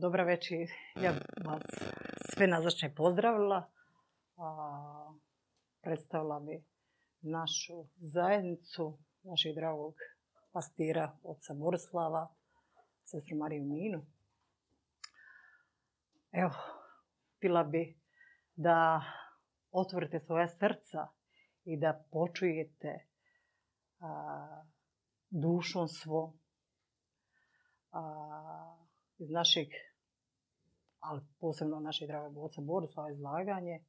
Dobra večer, ja vas sve nazočne pozdravila. Predstavila bi našu zajednicu, našeg dragog pastira, oca Borislava, sestru Mariju Minu. Evo, bila bi da otvorite svoja srca i da počujete dušom svom iz našeg, ali posebno našeg dragog oca Borislava izlaganje.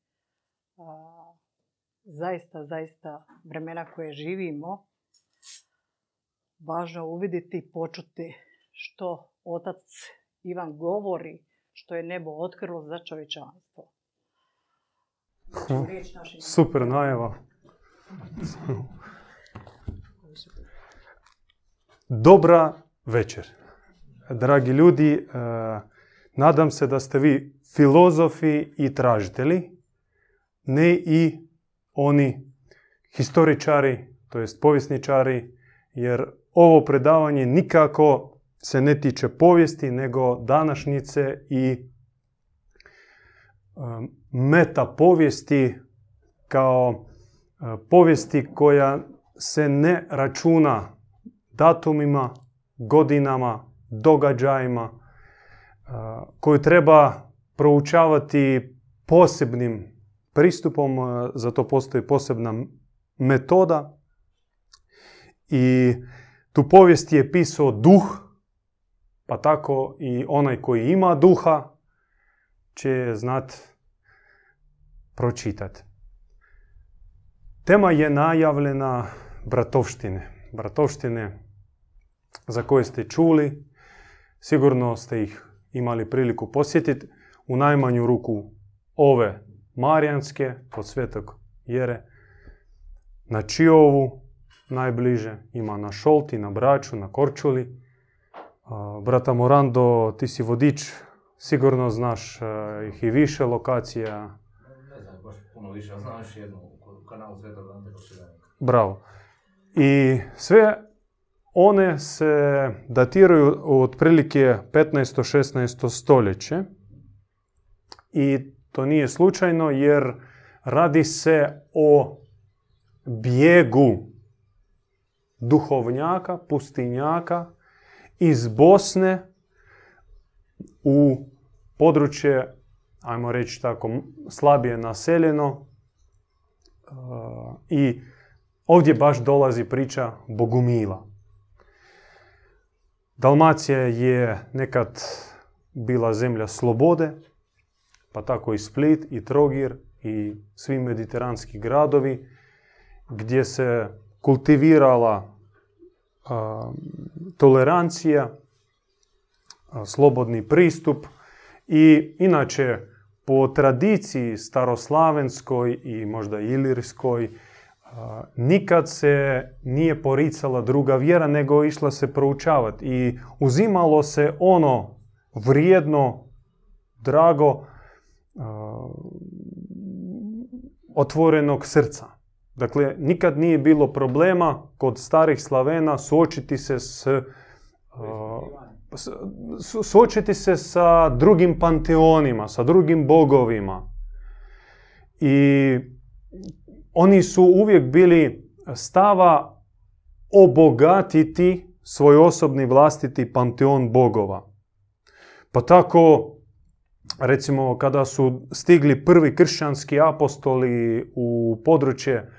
zaista, zaista vremena koje živimo, važno uviditi i počuti što otac Ivan govori, što je nebo otkrilo za čovječanstvo. Super najava. Dobra večer. Dragi ljudi, e, nadam se da ste vi filozofi i tražitelji, ne i oni historičari, to jest povjesničari, jer ovo predavanje nikako se ne tiče povijesti, nego današnjice i e, meta povijesti kao e, povijesti koja se ne računa datumima, godinama, događajima, koju treba proučavati posebnim pristupom, za to postoji posebna metoda i tu povijest je pisao duh, pa tako i onaj koji ima duha će znat pročitati. Tema je najavljena bratovštine. Bratovštine za koje ste čuli, sigurno ste ih imali priliku posjetiti. U najmanju ruku ove Marijanske, kod svetog Jere, na Čiovu, najbliže, ima na Šolti, na Braču, na Korčuli. Brata Morando, ti si vodič, sigurno znaš ih i više lokacija. Ne znam, baš puno više, znaš jednu u kanalu Svetog Ante Bravo. I sve one se datiraju otprilike 15-16 stoljeće. I to nije slučajno jer radi se o bijegu duhovnjaka, pustinjaka iz Bosne u područje, ajmo reći tako, slabije naseljeno. E, I ovdje baš dolazi priča Bogumila. Dalmacija je nekad bila zemlja slobode, pa tako i Split, i Trogir, i svi mediteranski gradovi, gdje se kultivirala tolerancija, slobodni pristup i inače po tradiciji staroslavenskoj i možda ilirskoj nikad se nije poricala druga vjera nego išla se proučavati i uzimalo se ono vrijedno, drago, otvorenog srca. Dakle, nikad nije bilo problema kod starih Slavena suočiti se s, suočiti se sa drugim panteonima, sa drugim bogovima. I oni su uvijek bili stava obogatiti svoj osobni vlastiti panteon bogova. Pa tako, recimo, kada su stigli prvi kršćanski apostoli u područje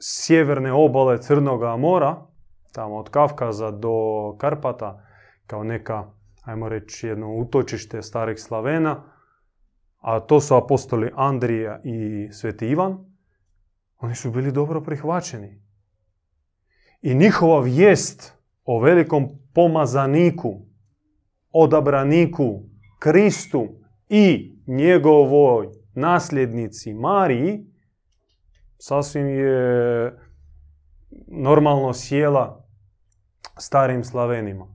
sjeverne obale Crnoga mora, tamo od Kavkaza do Karpata, kao neka, ajmo reći, jedno utočište starih Slavena, a to su apostoli Andrija i Sveti Ivan, oni su bili dobro prihvaćeni. I njihova vijest o velikom pomazaniku, odabraniku, Kristu i njegovoj nasljednici Mariji sasvim je normalno sjela starim Slavenima.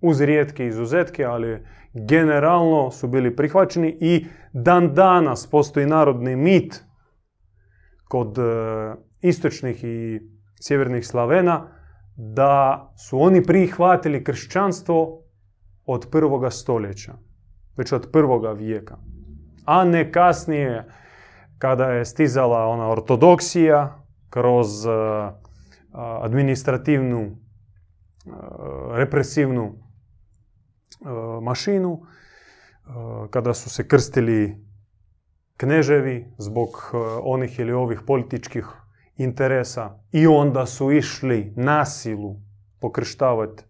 Uz rijetke izuzetke, ali generalno su bili prihvaćeni i dan danas postoji narodni mit kod e, istočnih i sjevernih Slavena da su oni prihvatili kršćanstvo od prvoga stoljeća, već od prvoga vijeka. A ne kasnije kada je stizala ona ortodoksija kroz uh, administrativnu, uh, represivnu mašinu, kada su se krstili kneževi zbog onih ili ovih političkih interesa i onda su išli nasilu pokrštavati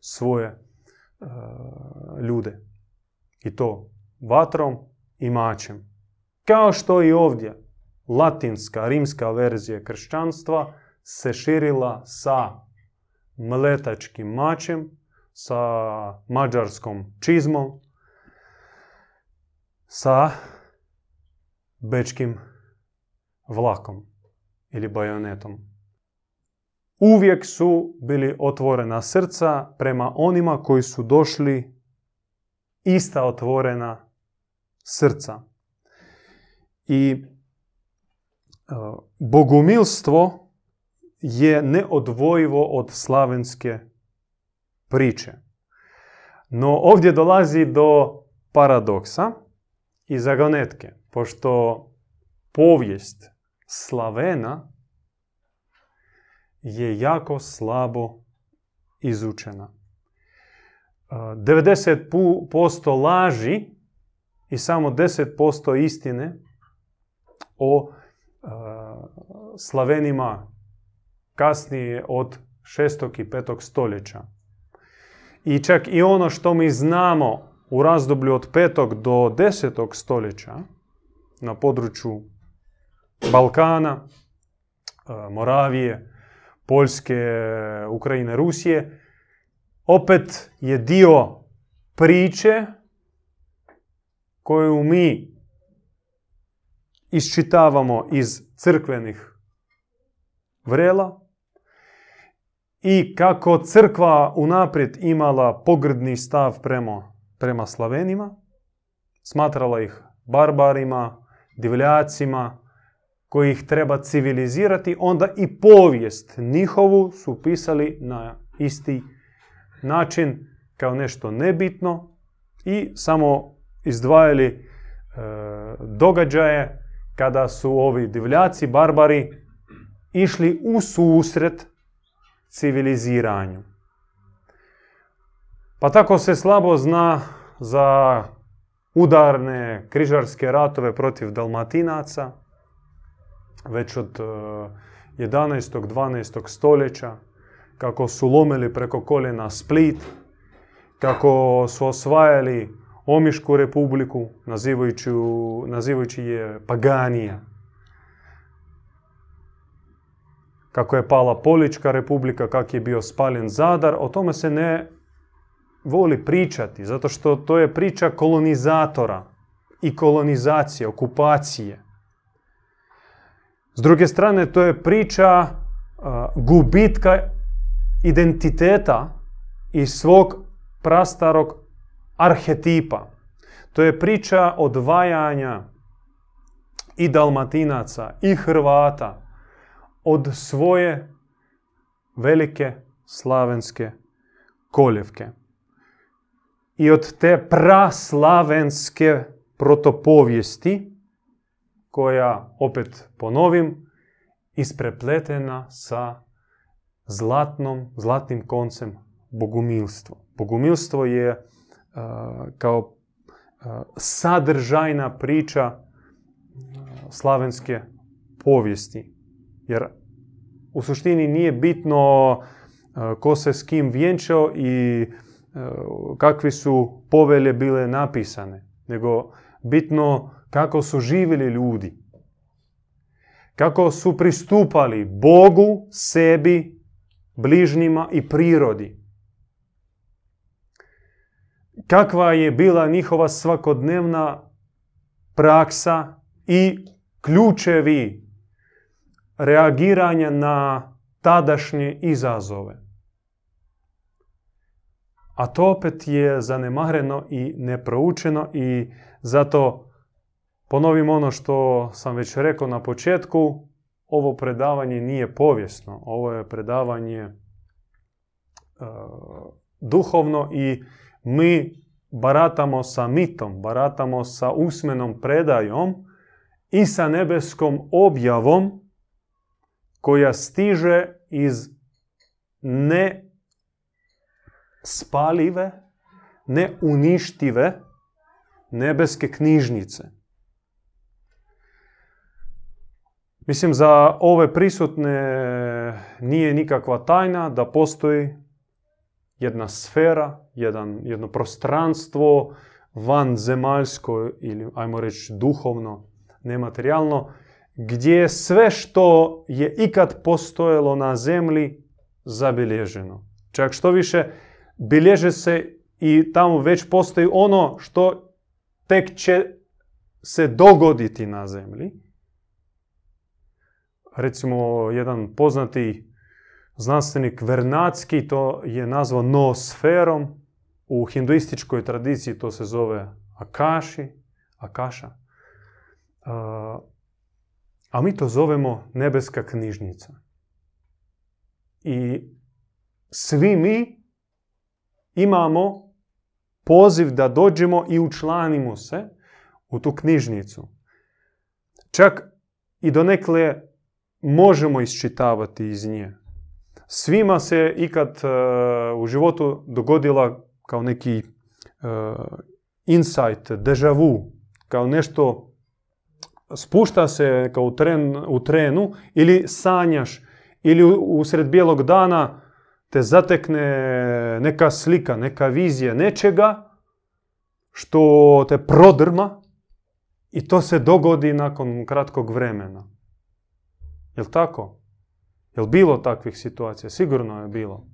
svoje ljude. I to vatrom i mačem. Kao što i ovdje latinska, rimska verzija kršćanstva se širila sa mletačkim mačem, sa mađarskom čizmom, sa bečkim vlakom ili bajonetom. Uvijek su bili otvorena srca prema onima koji su došli ista otvorena srca. I e, bogumilstvo je neodvojivo od slavenske priče. No ovdje dolazi do paradoksa i zagonetke, pošto povijest Slavena je jako slabo izučena. 90% laži i samo 10% istine o Slavenima kasnije od 6. i 5. stoljeća. I čak i ono što mi znamo u razdoblju od 5. do 10. stoljeća na području Balkana, Moravije, Poljske, Ukrajine, Rusije, opet je dio priče koju mi iščitavamo iz crkvenih vrela i kako crkva unaprijed imala pogrdni stav prema, prema Slavenima, smatrala ih barbarima, divljacima, koji ih treba civilizirati, onda i povijest njihovu su pisali na isti način kao nešto nebitno i samo izdvajali e, događaje kada su ovi divljaci, barbari, išli u susret civiliziranju. Pa tako se slabo zna za udarne križarske ratove protiv dalmatinaca, već od 11. E, 12. stoljeća, kako su lomili preko koljena Split, kako su osvajali Omišku republiku, nazivajući, nazivajući je Paganija. Kako je pala Polička republika, kak je bio spaljen Zadar, o tome se ne voli pričati, zato što to je priča kolonizatora i kolonizacije, okupacije. S druge strane, to je priča gubitka identiteta i svog prastarog arhetipa. To je priča odvajanja i dalmatinaca i Hrvata od svoje velike slavenske koljevke. I od te praslavenske protopovijesti, koja, opet ponovim, isprepletena sa zlatnom, zlatnim koncem bogumilstvo. Bogumilstvo je kao sadržajna priča slavenske povijesti. Jer u suštini nije bitno ko se s kim vjenčao i kakvi su povelje bile napisane, nego bitno kako su živjeli ljudi. Kako su pristupali Bogu, sebi, bližnjima i prirodi kakva je bila njihova svakodnevna praksa i ključevi reagiranja na tadašnje izazove. A to opet je zanemareno i neproučeno i zato ponovim ono što sam već rekao na početku, ovo predavanje nije povijesno, ovo je predavanje uh, duhovno i mi baratamo sa mitom, baratamo sa usmenom predajom i sa nebeskom objavom koja stiže iz ne spalive, neuništive nebeske knjižnice. Mislim, za ove prisutne nije nikakva tajna da postoji jedna sfera, jedan, jedno prostranstvo vanzemaljsko ili, ajmo reći, duhovno, nematerijalno, gdje sve što je ikad postojalo na zemlji zabilježeno. Čak što više, bilježe se i tamo već postoji ono što tek će se dogoditi na zemlji. Recimo, jedan poznati znanstvenik Vernacki to je nazvao noosferom. U hinduističkoj tradiciji to se zove Akaši, Akaša. A mi to zovemo nebeska knjižnica. I svi mi imamo poziv da dođemo i učlanimo se u tu knjižnicu. Čak i donekle možemo iščitavati iz nje. Svima se ikad uh, u životu dogodila kao neki uh, insight, deja vu, kao nešto spušta se kao u, tren, u trenu ili sanjaš ili usred bijelog dana te zatekne neka slika, neka vizija nečega što te prodrma i to se dogodi nakon kratkog vremena. Jel tako? Jel bilo takvih situacija? Sigurno je bilo.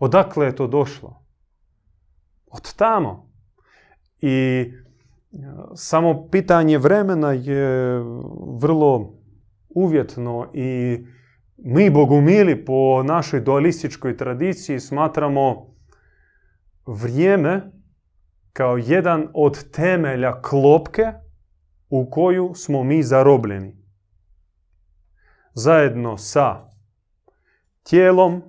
Odakle je to došlo? Od tamo. I e, samo pitanje vremena je vrlo uvjetno i mi bogumili po našoj dualističkoj tradiciji smatramo vrijeme kao jedan od temelja klopke u koju smo mi zarobljeni. Zajedno sa tijelom,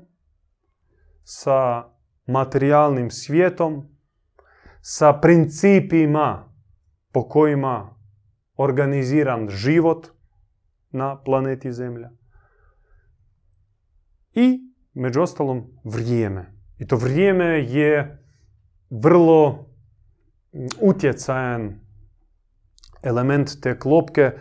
sa materijalnim svijetom, sa principima po kojima organiziran život na planeti Zemlja. I, među ostalom, vrijeme. I to vrijeme je vrlo utjecajan element te klopke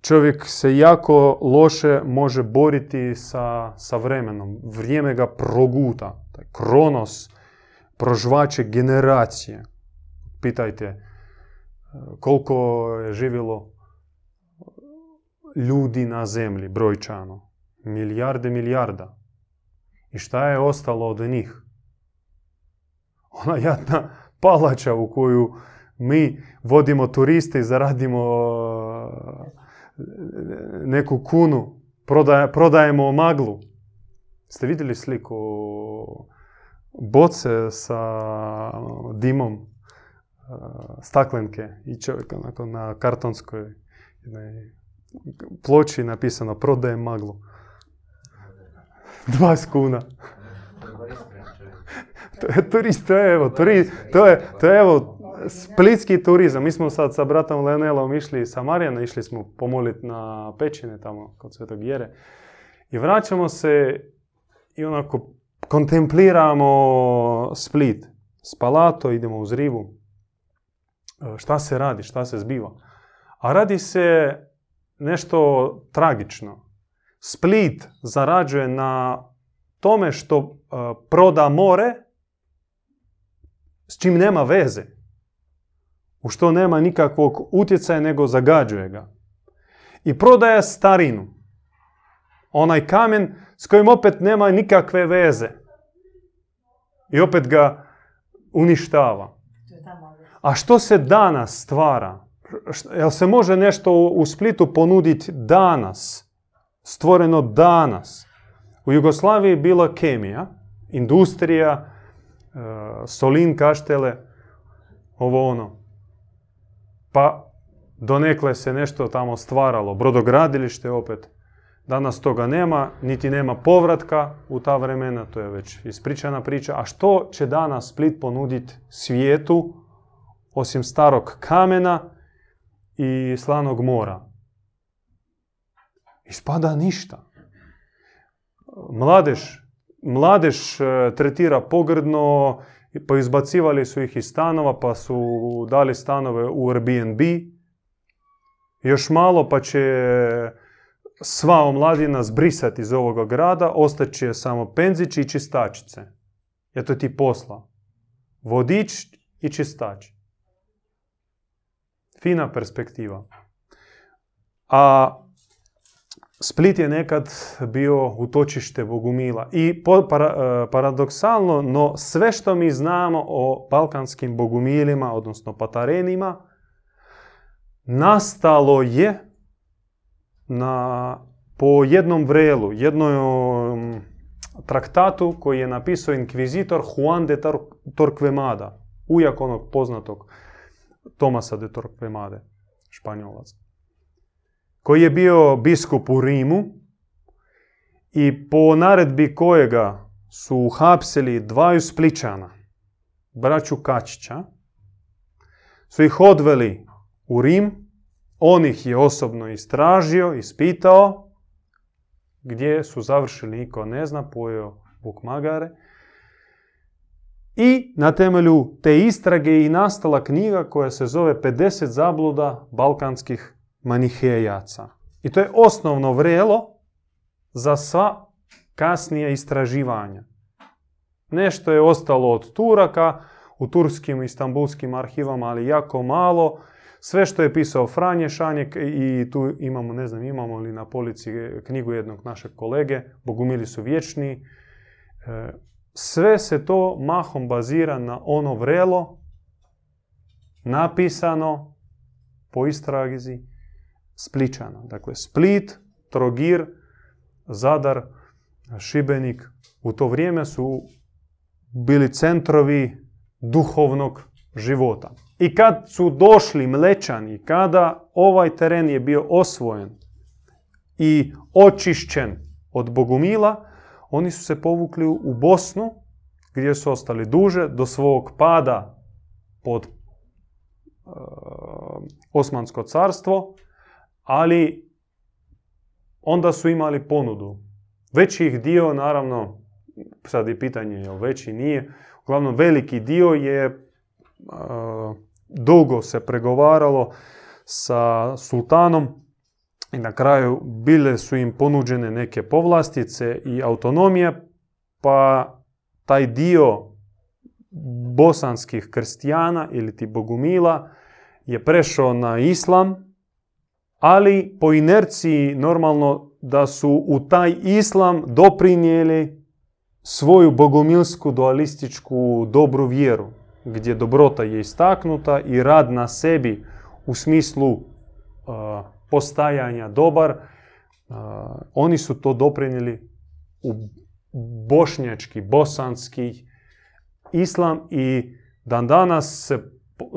čovjek se jako loše može boriti sa, sa vremenom. Vrijeme ga proguta. Taj kronos prožvače generacije. Pitajte e, koliko je živjelo ljudi na zemlji, brojčano. Milijarde, milijarda. I šta je ostalo od njih? Ona jadna palača u koju mi vodimo turiste i zaradimo neku kunu, prodajemo maglu. Ste vidjeli sliku boce sa dimom staklenke i čovjek onako na kartonskoj ploči napisano prodajem maglu. 20 kuna. to je turist, to je evo, turist, to je, to je evo Splitski turizam. Mi smo sad sa bratom Lenelom išli sa Marijana, išli smo pomoliti na pećine tamo kod Svetog Jere. I vraćamo se i onako kontempliramo Split. Spalato, idemo uz rivu. E, šta se radi, šta se zbiva. A radi se nešto tragično. Split zarađuje na tome što e, proda more s čim nema veze u što nema nikakvog utjecaja nego zagađuje ga. I prodaje starinu. Onaj kamen s kojim opet nema nikakve veze. I opet ga uništava. A što se danas stvara? Jel se može nešto u Splitu ponuditi danas? Stvoreno danas. U Jugoslaviji je bila kemija, industrija, e, solin, kaštele, ovo ono. Pa donekle se nešto tamo stvaralo. Brodogradilište opet. Danas toga nema, niti nema povratka u ta vremena, to je već ispričana priča. A što će danas Split ponuditi svijetu, osim starog kamena i slanog mora? Ispada ništa. Mladež, mladež e, tretira pogrdno, poizbacivali su ih iz stanova, pa su dali stanove u Airbnb. Još malo pa će sva omladina zbrisati iz ovoga grada, ostaće samo penzići i čistačice. Eto ti posla. Vodič i čistač. Fina perspektiva. A Split je nekad bio utočište Bogumila. I para, e, paradoksalno, no sve što mi znamo o balkanskim Bogumilima, odnosno Patarenima, nastalo je na, po jednom vrelu, jednom traktatu koji je napisao inkvizitor Juan de Torquemada, ujak onog poznatog Tomasa de Torquemade, španjolac, koji je bio biskup u Rimu i po naredbi kojega su uhapsili dvaju spličana, braću Kačića, su ih odveli u Rim on ih je osobno istražio, ispitao, gdje su završili, niko ne zna, pojeo Buk Magare. I na temelju te istrage i nastala knjiga koja se zove 50 zabluda balkanskih manihejaca. I to je osnovno vrelo za sva kasnija istraživanja. Nešto je ostalo od Turaka u turskim i istambulskim arhivama, ali jako malo. Sve što je pisao Franje Šanjek i tu imamo, ne znam, imamo li na polici knjigu jednog našeg kolege, Bogumili su vječni. E, sve se to mahom bazira na ono vrelo, napisano po istragizi Spličana. Dakle, Split, Trogir, Zadar, Šibenik u to vrijeme su bili centrovi duhovnog života. I kad su došli mlečani, kada ovaj teren je bio osvojen i očišćen od Bogumila, oni su se povukli u Bosnu, gdje su ostali duže do svog pada pod uh, Osmansko carstvo, ali onda su imali ponudu. Veći ih dio, naravno, sad je pitanje je veći nije, uglavnom veliki dio je dugo se pregovaralo sa sultanom i na kraju bile su im ponuđene neke povlastice i autonomije, pa taj dio bosanskih krstijana ili ti bogumila je prešao na islam, ali po inerciji normalno da su u taj islam doprinijeli svoju bogumilsku dualističku dobru vjeru gdje dobrota je istaknuta i rad na sebi u smislu uh, postajanja dobar, uh, oni su to doprinijeli u bošnjački, bosanski islam i dan danas se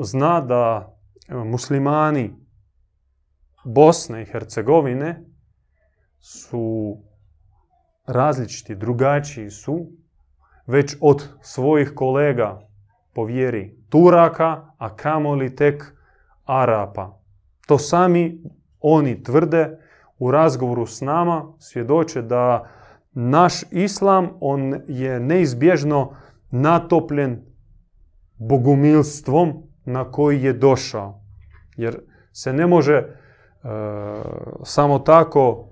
zna da muslimani Bosne i Hercegovine su različiti, drugačiji su, već od svojih kolega po vjeri Turaka, a kamoli tek Arapa. To sami oni tvrde u razgovoru s nama, svjedoče da naš islam, on je neizbježno natopljen bogumilstvom na koji je došao. Jer se ne može samo tako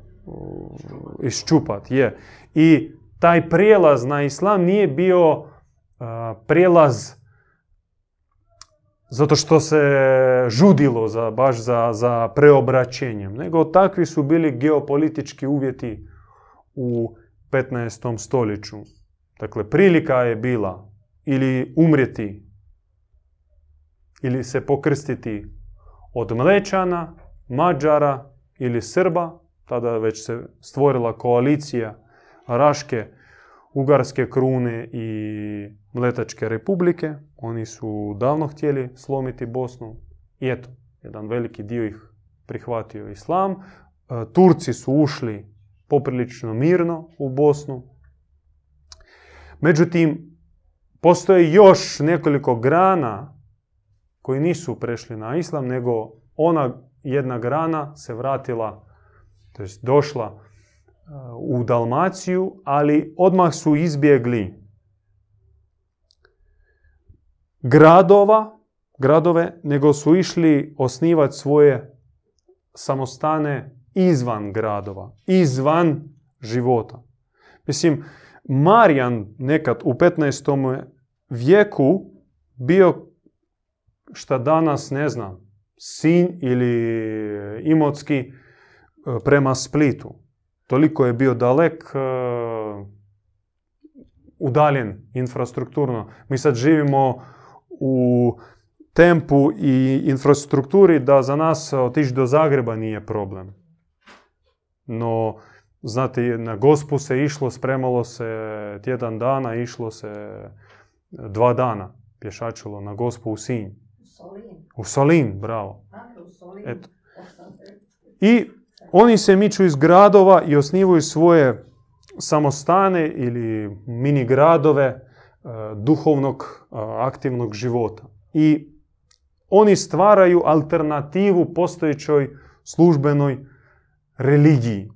iščupat. Je. I taj prijelaz na islam nije bio uh, prijelaz zato što se žudilo za, baš za, za preobraćenjem, nego takvi su bili geopolitički uvjeti u 15. stoljeću. Dakle, prilika je bila ili umrijeti ili se pokrstiti od Mlečana, Mađara ili Srba, tada već se stvorila koalicija Raške, Ugarske krune i Mletačke republike. Oni su davno htjeli slomiti Bosnu. I eto, jedan veliki dio ih prihvatio islam. E, Turci su ušli poprilično mirno u Bosnu. Međutim, postoje još nekoliko grana koji nisu prešli na islam, nego ona jedna grana se vratila, to jest došla uh, u Dalmaciju, ali odmah su izbjegli gradova, gradove, nego su išli osnivati svoje samostane izvan gradova, izvan života. Mislim, Marijan nekad u 15. vijeku bio šta danas ne znam, Sinj ili Imotski e, prema Splitu. Toliko je bio dalek, e, udaljen infrastrukturno. Mi sad živimo u tempu i infrastrukturi da za nas otići do Zagreba nije problem. No, znate, na gospu se išlo, spremalo se tjedan dana, išlo se dva dana pješačilo na gospu u Sinj. U Solin, bravo. Eto. I oni se miču iz gradova i osnivaju svoje samostane ili mini gradove e, duhovnog e, aktivnog života. I oni stvaraju alternativu postojećoj službenoj religiji.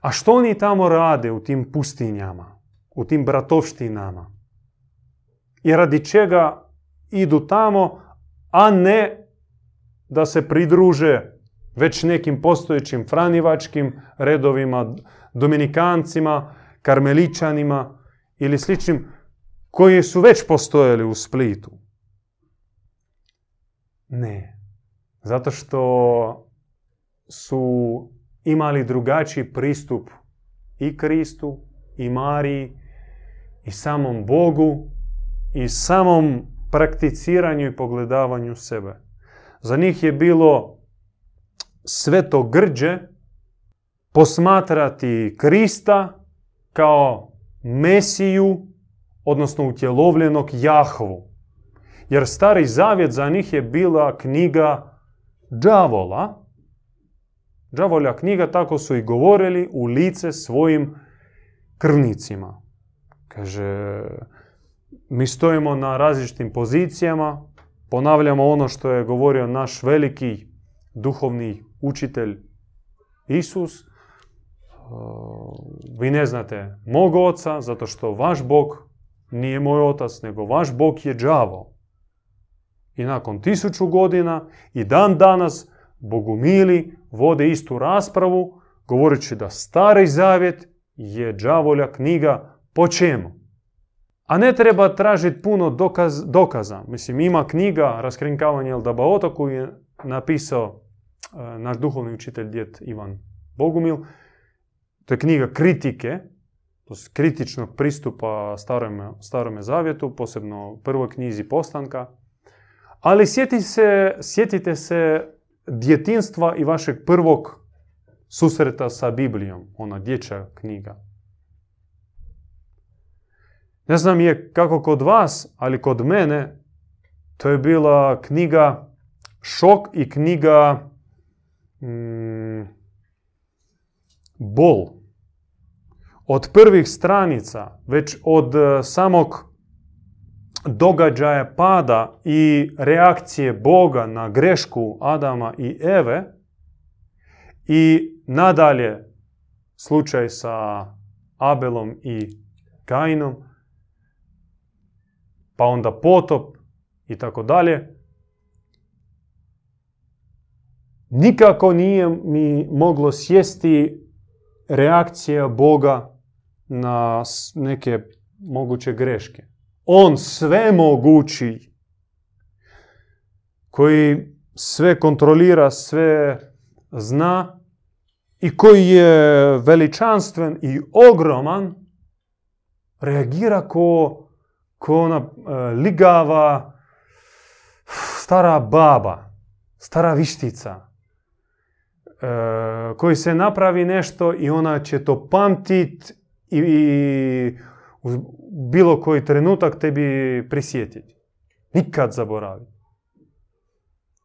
A što oni tamo rade u tim pustinjama, u tim bratovštinama? I radi čega idu tamo, a ne da se pridruže već nekim postojećim franivačkim redovima, dominikancima, karmeličanima ili sličnim koji su već postojali u Splitu. Ne. Zato što su imali drugačiji pristup i Kristu, i Mariji, i samom Bogu, i samom prakticiranju i pogledavanju sebe. Za njih je bilo sve to grđe posmatrati Krista kao Mesiju, odnosno utjelovljenog Jahvu. Jer stari zavjet za njih je bila knjiga džavola. Džavolja knjiga, tako su i govorili u lice svojim krvnicima. Kaže, mi stojimo na različitim pozicijama, ponavljamo ono što je govorio naš veliki duhovni učitelj Isus. Vi ne znate mog oca, zato što vaš Bog nije moj otac, nego vaš Bog je džavo. I nakon tisuću godina i dan danas bogumili vode istu raspravu, govoreći da stari zavjet je džavolja knjiga po čemu? A ne treba tražiti puno dokaz, dokaza. Mislim, ima knjiga Raskrinkavanje Eldabaota koju je napisao e, naš duhovni učitelj djet Ivan Bogumil. To je knjiga kritike, to kritičnog pristupa starome, starome zavjetu, posebno prvoj knjizi Postanka. Ali sjeti se, sjetite se djetinstva i vašeg prvog susreta sa Biblijom, ona dječja knjiga. Ne znam je kako kod vas, ali kod mene to je bila knjiga šok i knjiga mm, bol. Od prvih stranica, već od e, samog događaja pada i reakcije Boga na grešku Adama i Eve i nadalje slučaj sa Abelom i Kainom, pa onda potop i tako dalje. Nikako nije mi moglo sjesti reakcija Boga na neke moguće greške. On sve mogući, koji sve kontrolira, sve zna i koji je veličanstven i ogroman, reagira ko ko ona e, ligava stara baba, stara vištica, e, koji se napravi nešto i ona će to pamtit i, u bilo koji trenutak tebi prisjetiti. Nikad zaboravi.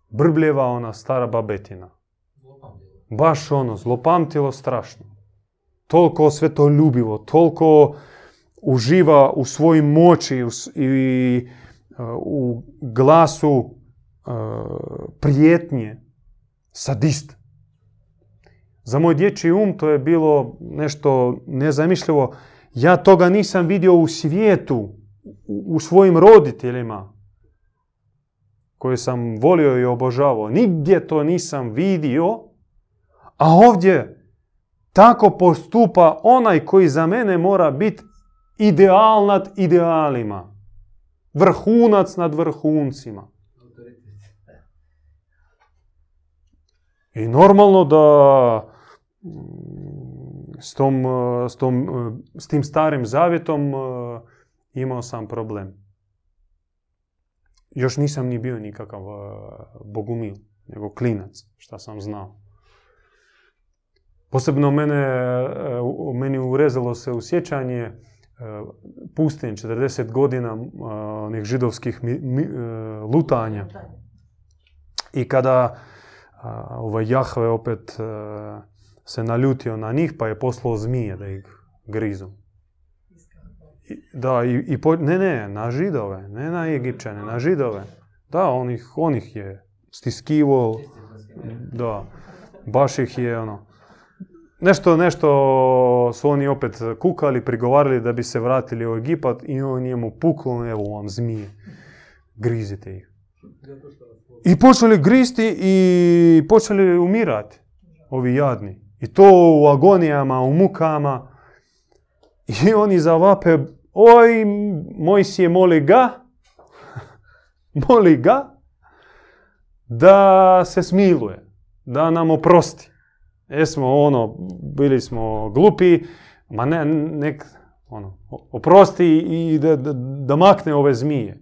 Brbljeva ona stara babetina. Baš ono, zlopamtilo strašno. toliko svetoljubivo, toliko uživa u svojoj moći i uh, u glasu uh, prijetnje, sadist. Za moj dječji um to je bilo nešto nezamišljivo. Ja toga nisam vidio u svijetu, u svojim roditeljima koje sam volio i obožavao. Nigdje to nisam vidio, a ovdje tako postupa onaj koji za mene mora biti ideal nad idealima. Vrhunac nad vrhuncima. I normalno da mm, s, tom, eh, s, tom, eh, s tim starim zavjetom eh, imao sam problem. Još nisam ni bio nikakav bogumil, nego klinac, šta sam znao. Posebno mene, meni urezalo se u eh, pustinj 40 godina eh, onih židovskih mi- mi- eh, lutanja. I kada ovaj Jahve opet se naljutio na njih, pa je poslao zmije da ih grizu. I- Da, i, i po- ne, ne, na židove, ne na Egipćane, na židove. Da, on ih, on ih je stiskivo, da, baš ih je ono. Nešto, nešto su oni opet kukali, prigovarali da bi se vratili u Egipat i on njemu puklo, evo vam zmije, grizite ih. I počeli gristi i počeli umirati, ovi jadni. I to u agonijama, u mukama. I oni zavape, oj, Mojsije, moli ga, moli ga, da se smiluje, da nam oprosti. Jesmo ono, bili smo glupi, ma ne, nek, ono, oprosti i da, da, da makne ove zmije.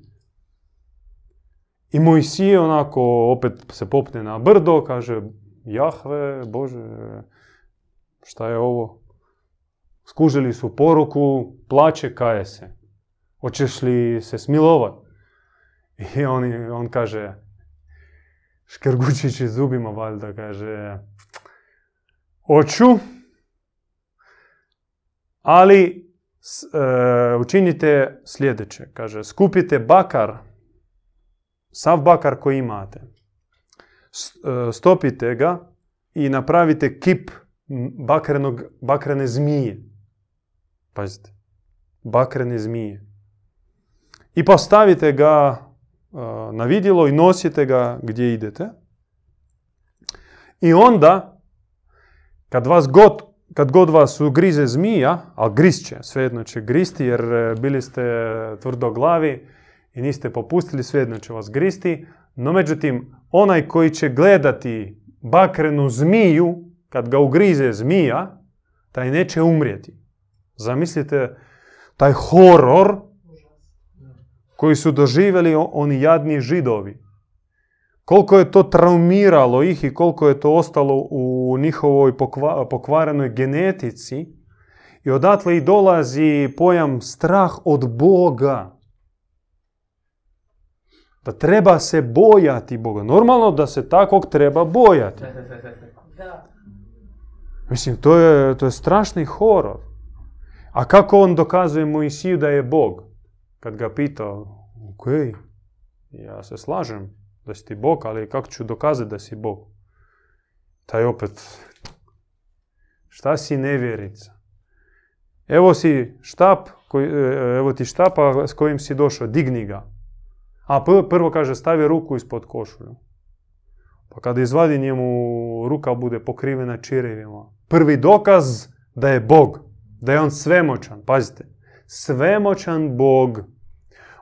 I Mojsije onako opet se popne na brdo, kaže Jahve, Bože, šta je ovo? Skužili su poruku, plaće, kaje se. Hoćeš li se smilovat? I on, on kaže, škrgučići zubima valjda, kaže, hoću, ali e, učinite sljedeće. Kaže, skupite bakar, sav bakar koji imate, e, stopite ga i napravite kip bakrenog, bakrene zmije. Pazite, bakrene zmije. I postavite ga e, na vidjelo i nosite ga gdje idete. I onda, kad vas god, kad god vas ugrize zmija, a grisće, svejedno će gristi jer e, bili ste tvrdoglavi i niste popustili, svejedno će vas gristi. No međutim, onaj koji će gledati bakrenu zmiju, kad ga ugrize zmija, taj neće umrijeti. Zamislite taj horor koji su doživjeli oni jadni židovi. Koliko je to traumiralo ih i koliko je to ostalo u njihovoj pokva- pokvarenoj genetici. I odatle i dolazi pojam strah od Boga. Da treba se bojati Boga. Normalno da se takvog treba bojati. Mislim, to je, to je strašni horor. A kako on dokazuje Moisiju da je Bog? Kad ga pita, ok, ja se slažem da si ti Bog, ali kako ću dokazati da si Bog? Taj opet, šta si nevjerica? Evo si štap, koji, e, evo ti štapa s kojim si došao, digni ga. A pr- prvo kaže, stavi ruku ispod košulju. Pa kada izvadi njemu, ruka bude pokrivena čirevima. Prvi dokaz da je Bog, da je on svemoćan. Pazite, svemoćan Bog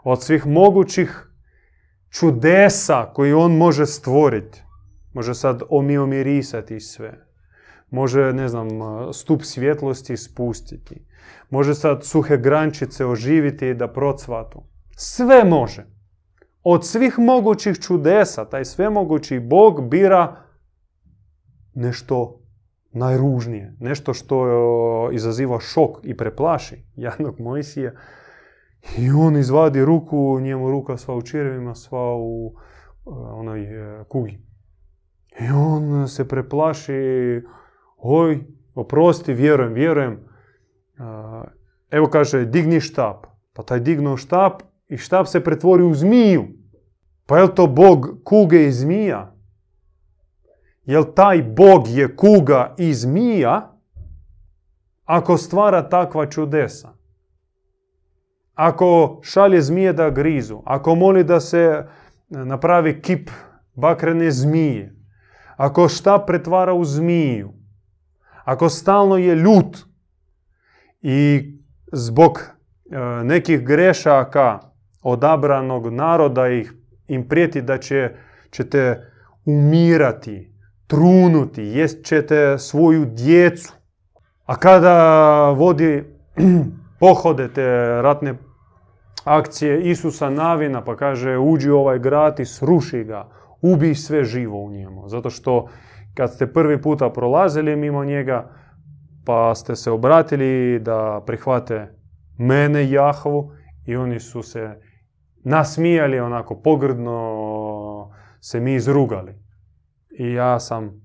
od svih mogućih čudesa koji on može stvoriti. Može sad omiomirisati sve. Može, ne znam, stup svjetlosti spustiti. Može sad suhe grančice oživiti da procvatu. Sve može. Od svih mogućih čudesa, taj svemogući Bog bira nešto najružnije, nešto što izaziva šok i preplaši jadnog Mojsija. I on izvadi ruku, njemu ruka sva u čirevima, sva u e, onoj e, kugi. I on se preplaši, oj, oprosti, vjerujem, vjerujem. Evo kaže, digni štap. Pa taj dignuo štap i štap se pretvori u zmiju. Pa je to Bog kuge i zmija? Jel taj Bog je kuga i zmija ako stvara takva čudesa? Ako šalje zmije da grizu, ako moli da se napravi kip bakrene zmije, ako šta pretvara u zmiju, ako stalno je ljut i zbog e, nekih grešaka odabranog naroda ih, im prijeti da će, ćete umirati, trunuti, jest ćete svoju djecu. A kada vodi pohode te ratne akcije Isusa Navina pa kaže uđi u ovaj grad i sruši ga, ubij sve živo u njemu. Zato što kad ste prvi puta prolazili mimo njega pa ste se obratili da prihvate mene Jahvu i oni su se nasmijali onako pogrdno se mi izrugali. I ja sam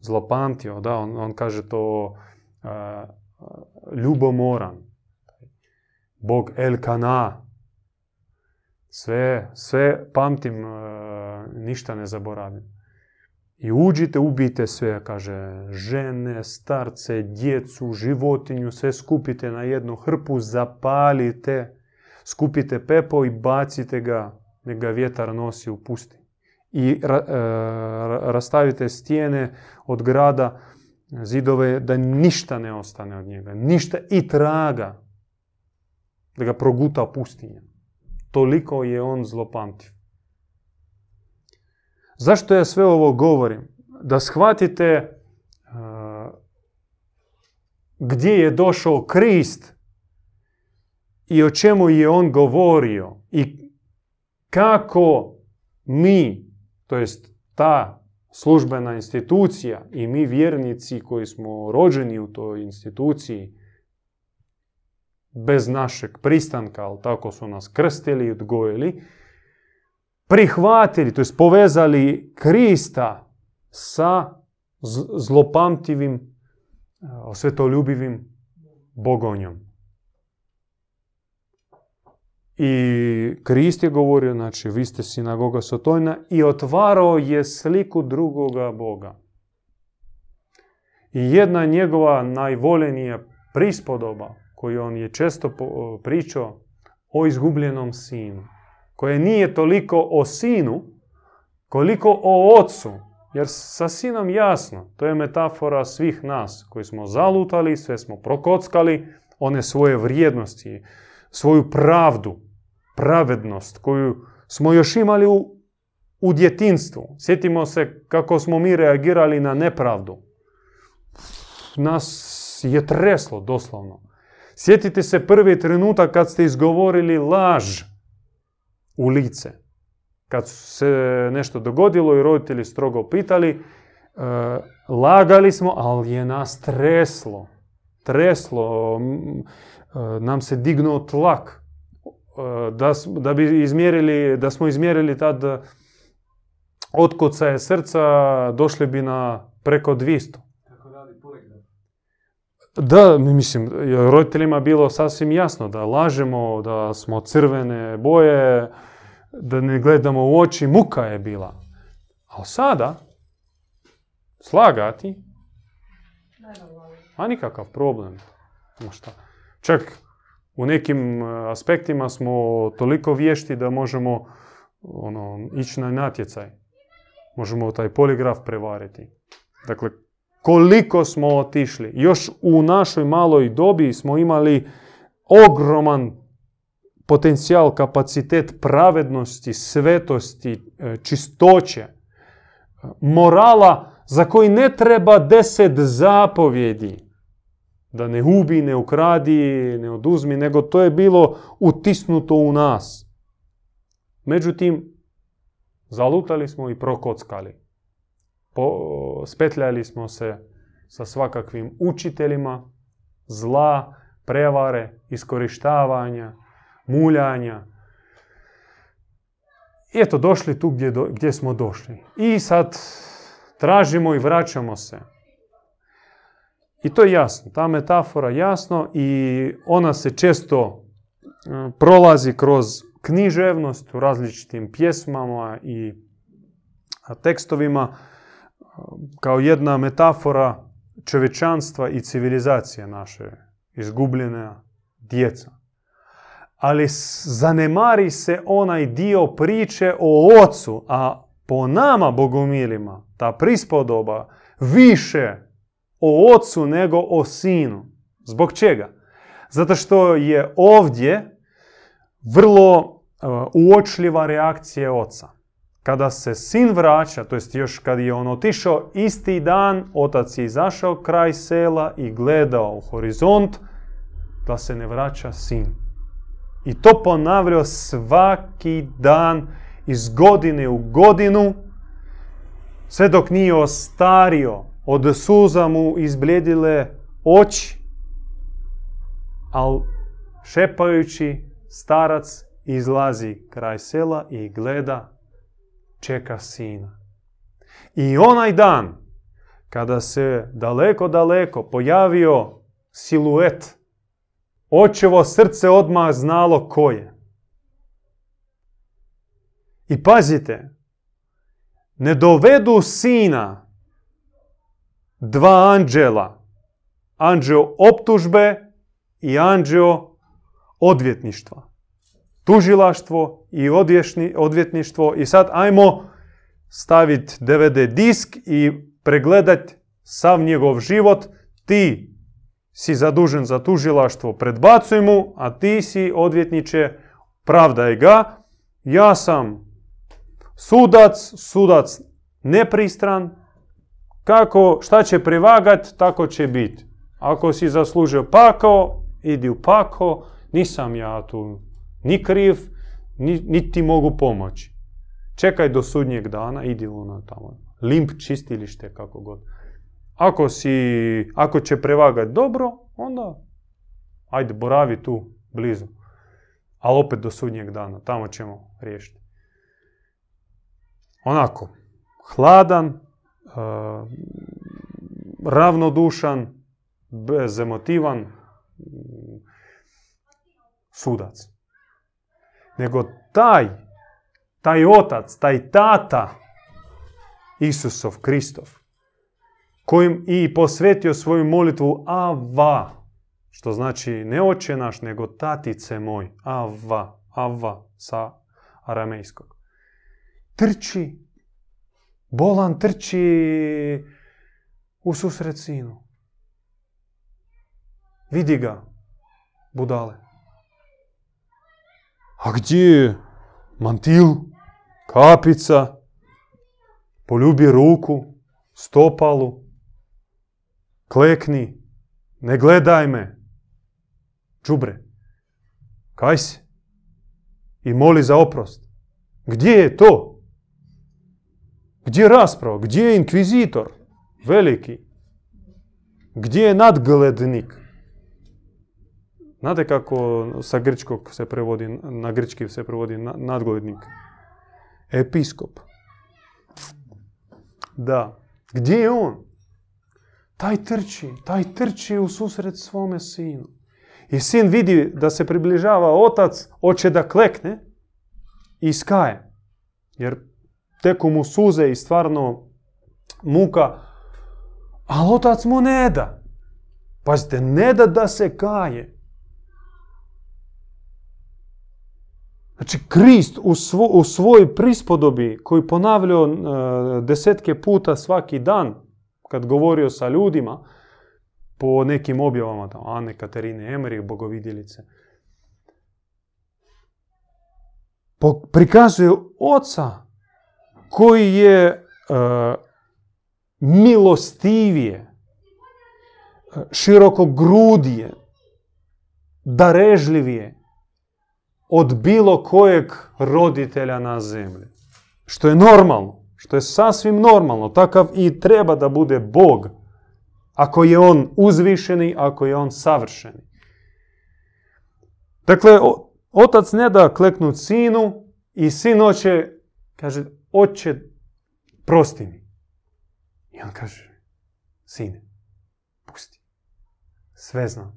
zlopamtio, da, on, on kaže to uh, ljubomoran. Bog El Kana. Sve, sve pamtim, ništa ne zaboravim. I uđite, ubijte sve, kaže, žene, starce, djecu, životinju, sve skupite na jednu hrpu, zapalite, skupite pepo i bacite ga, nek ga vjetar nosi u pusti. I e, rastavite stijene od grada, zidove, da ništa ne ostane od njega, ništa i traga, da ga proguta pustinja. Toliko je on zlopamtiv. Zašto ja sve ovo govorim? Da shvatite gdje je došao Krist i o čemu je on govorio i kako mi, to jest ta službena institucija i mi vjernici koji smo rođeni u toj instituciji bez našeg pristanka, ali tako su nas krstili i odgojili, prihvatili, to jest povezali Krista sa zlopamtivim, svetoljubivim bogonjom. I Krist je govorio, znači, vi ste sinagoga Sotojna i otvarao je sliku drugoga Boga. I jedna njegova najvoljenija prispodoba, koju on je često pričao, o izgubljenom sinu koje nije toliko o sinu, koliko o ocu. Jer sa sinom jasno, to je metafora svih nas koji smo zalutali, sve smo prokockali, one svoje vrijednosti, svoju pravdu, pravednost koju smo još imali u, u djetinstvu. Sjetimo se kako smo mi reagirali na nepravdu. Nas je treslo doslovno. Sjetite se prvi trenutak kad ste izgovorili laž u lice. Kad se nešto dogodilo i roditelji strogo pitali, e, lagali smo, ali je nas treslo. Treslo, e, nam se dignuo tlak. E, da, da, bi izmjerili, da smo izmjerili tad otkocaje srca, došli bi na preko 200. Da, mislim, roditeljima bilo sasvim jasno da lažemo, da smo crvene boje, da ne gledamo u oči, muka je bila. A sada, slagati, a nikakav problem. Šta. Čak u nekim e, aspektima smo toliko vješti da možemo ono, ići na natjecaj. Možemo taj poligraf prevariti. Dakle, koliko smo otišli. Još u našoj maloj dobi smo imali ogroman potencijal, kapacitet pravednosti, svetosti, e, čistoće, morala za koji ne treba deset zapovjedi. Da ne ubi, ne ukradi, ne oduzmi, nego to je bilo utisnuto u nas. Međutim, zalutali smo i prokockali. Po, spetljali smo se sa svakakvim učiteljima zla, prevare, iskorištavanja, muljanja. I eto, došli tu gdje, gdje smo došli. I sad tražimo i vraćamo se. I to je jasno, ta metafora jasno i ona se često e, prolazi kroz književnost u različitim pjesmama i tekstovima kao jedna metafora čovječanstva i civilizacije naše, izgubljena djeca. Ali zanemari se onaj dio priče o ocu, a po nama bogomilima ta prispodoba više o ocu nego o sinu. Zbog čega? Zato što je ovdje vrlo uh, uočljiva reakcija oca. Kada se sin vraća, to jest još kad je on otišao, isti dan otac je izašao kraj sela i gledao u horizont da se ne vraća sin. I to ponavljao svaki dan iz godine u godinu sve dok nije ostario od suza mu izbljedile oči, ali šepajući starac izlazi kraj sela i gleda, čeka sina. I onaj dan, kada se daleko, daleko pojavio siluet, očevo srce odmah znalo ko je. I pazite, ne dovedu sina dva anđela. Anđeo optužbe i anđeo odvjetništva. Tužilaštvo i odvjetništvo. I sad ajmo staviti DVD disk i pregledat sav njegov život. Ti si zadužen za tužilaštvo, predbacuj mu, a ti si odvjetniče, pravdaj ga. Ja sam sudac, sudac nepristran, kako, šta će privagat, tako će biti. Ako si zaslužio pakao, idi u pakao, nisam ja tu ni kriv, ni, ti mogu pomoći. Čekaj do sudnjeg dana, idi ono tamo. Limp čistilište, kako god. Ako, si, ako će prevagat dobro, onda ajde, boravi tu, blizu. Ali opet do sudnjeg dana, tamo ćemo riješiti. Onako, hladan, ravnodušan, bezemotivan sudac. Nego taj, taj otac, taj tata Isusov, Kristov, kojim i posvetio svoju molitvu Ava, što znači ne oče naš, nego tatice moj, Ava, Ava sa aramejskog. Trči Bolan trči u susret sinu. Vidi ga, budale. A gdje je mantil, kapica, poljubi ruku, stopalu, klekni, ne gledaj me. Čubre, kaj si? I moli za oprost. Gdje je to? Gdje je rasprava? Gdje je inkvizitor? Veliki. Gdje je nadglednik? Znate kako sa grčkog se prevodi, na grčki se prevodi nadglednik? Episkop. Da. Gdje je on? Taj trči, taj trči u susret svome sinu. I sin vidi da se približava otac, hoće da klekne i skaje. Jer teku mu suze i stvarno muka, ali otac mu ne da. Pazite, ne da da se kaje. Znači, Krist u, u svojoj prispodobi, koji ponavljao uh, desetke puta svaki dan, kad govorio sa ljudima, po nekim objavama, tamo, Ane, Katerine, Emerich, Bogovidjelice, prikazuje oca koji je uh, milostivije, e, širokogrudije, darežljivije od bilo kojeg roditelja na zemlji. Što je normalno, što je sasvim normalno, takav i treba da bude Bog, ako je on uzvišeni, ako je on savršeni. Dakle, otac ne da kleknut sinu i sin hoće, kaže, oče, prosti mi. I on kaže, sine, pusti. Sve znam.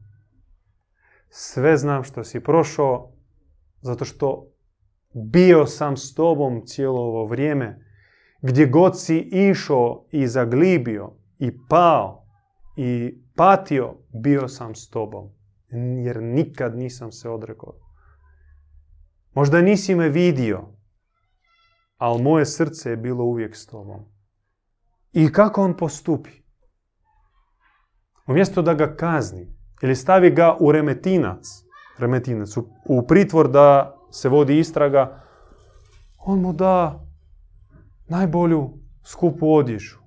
Sve znam što si prošao, zato što bio sam s tobom cijelo ovo vrijeme. Gdje god si išao i zaglibio i pao i patio, bio sam s tobom. Jer nikad nisam se odrekao. Možda nisi me vidio, ali moje srce je bilo uvijek s tobom. I kako on postupi? Umjesto da ga kazni ili stavi ga u remetinac, remetinac u, u pritvor da se vodi istraga, on mu da najbolju skupu odjeću.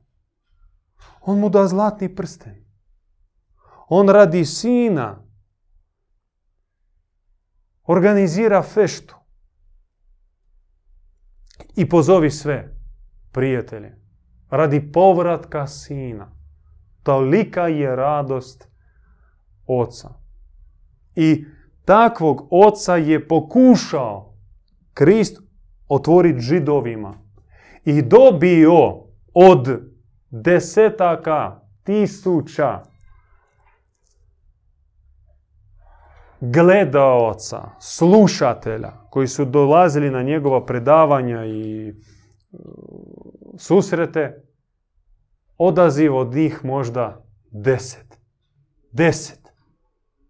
On mu da zlatni prsten. On radi sina organizira feštu i pozovi sve prijatelje radi povratka sina. Tolika je radost oca. I takvog oca je pokušao Krist otvoriti židovima i dobio od desetaka tisuća gledaoca, slušatelja koji su dolazili na njegova predavanja i susrete, odaziv od njih možda deset. Deset.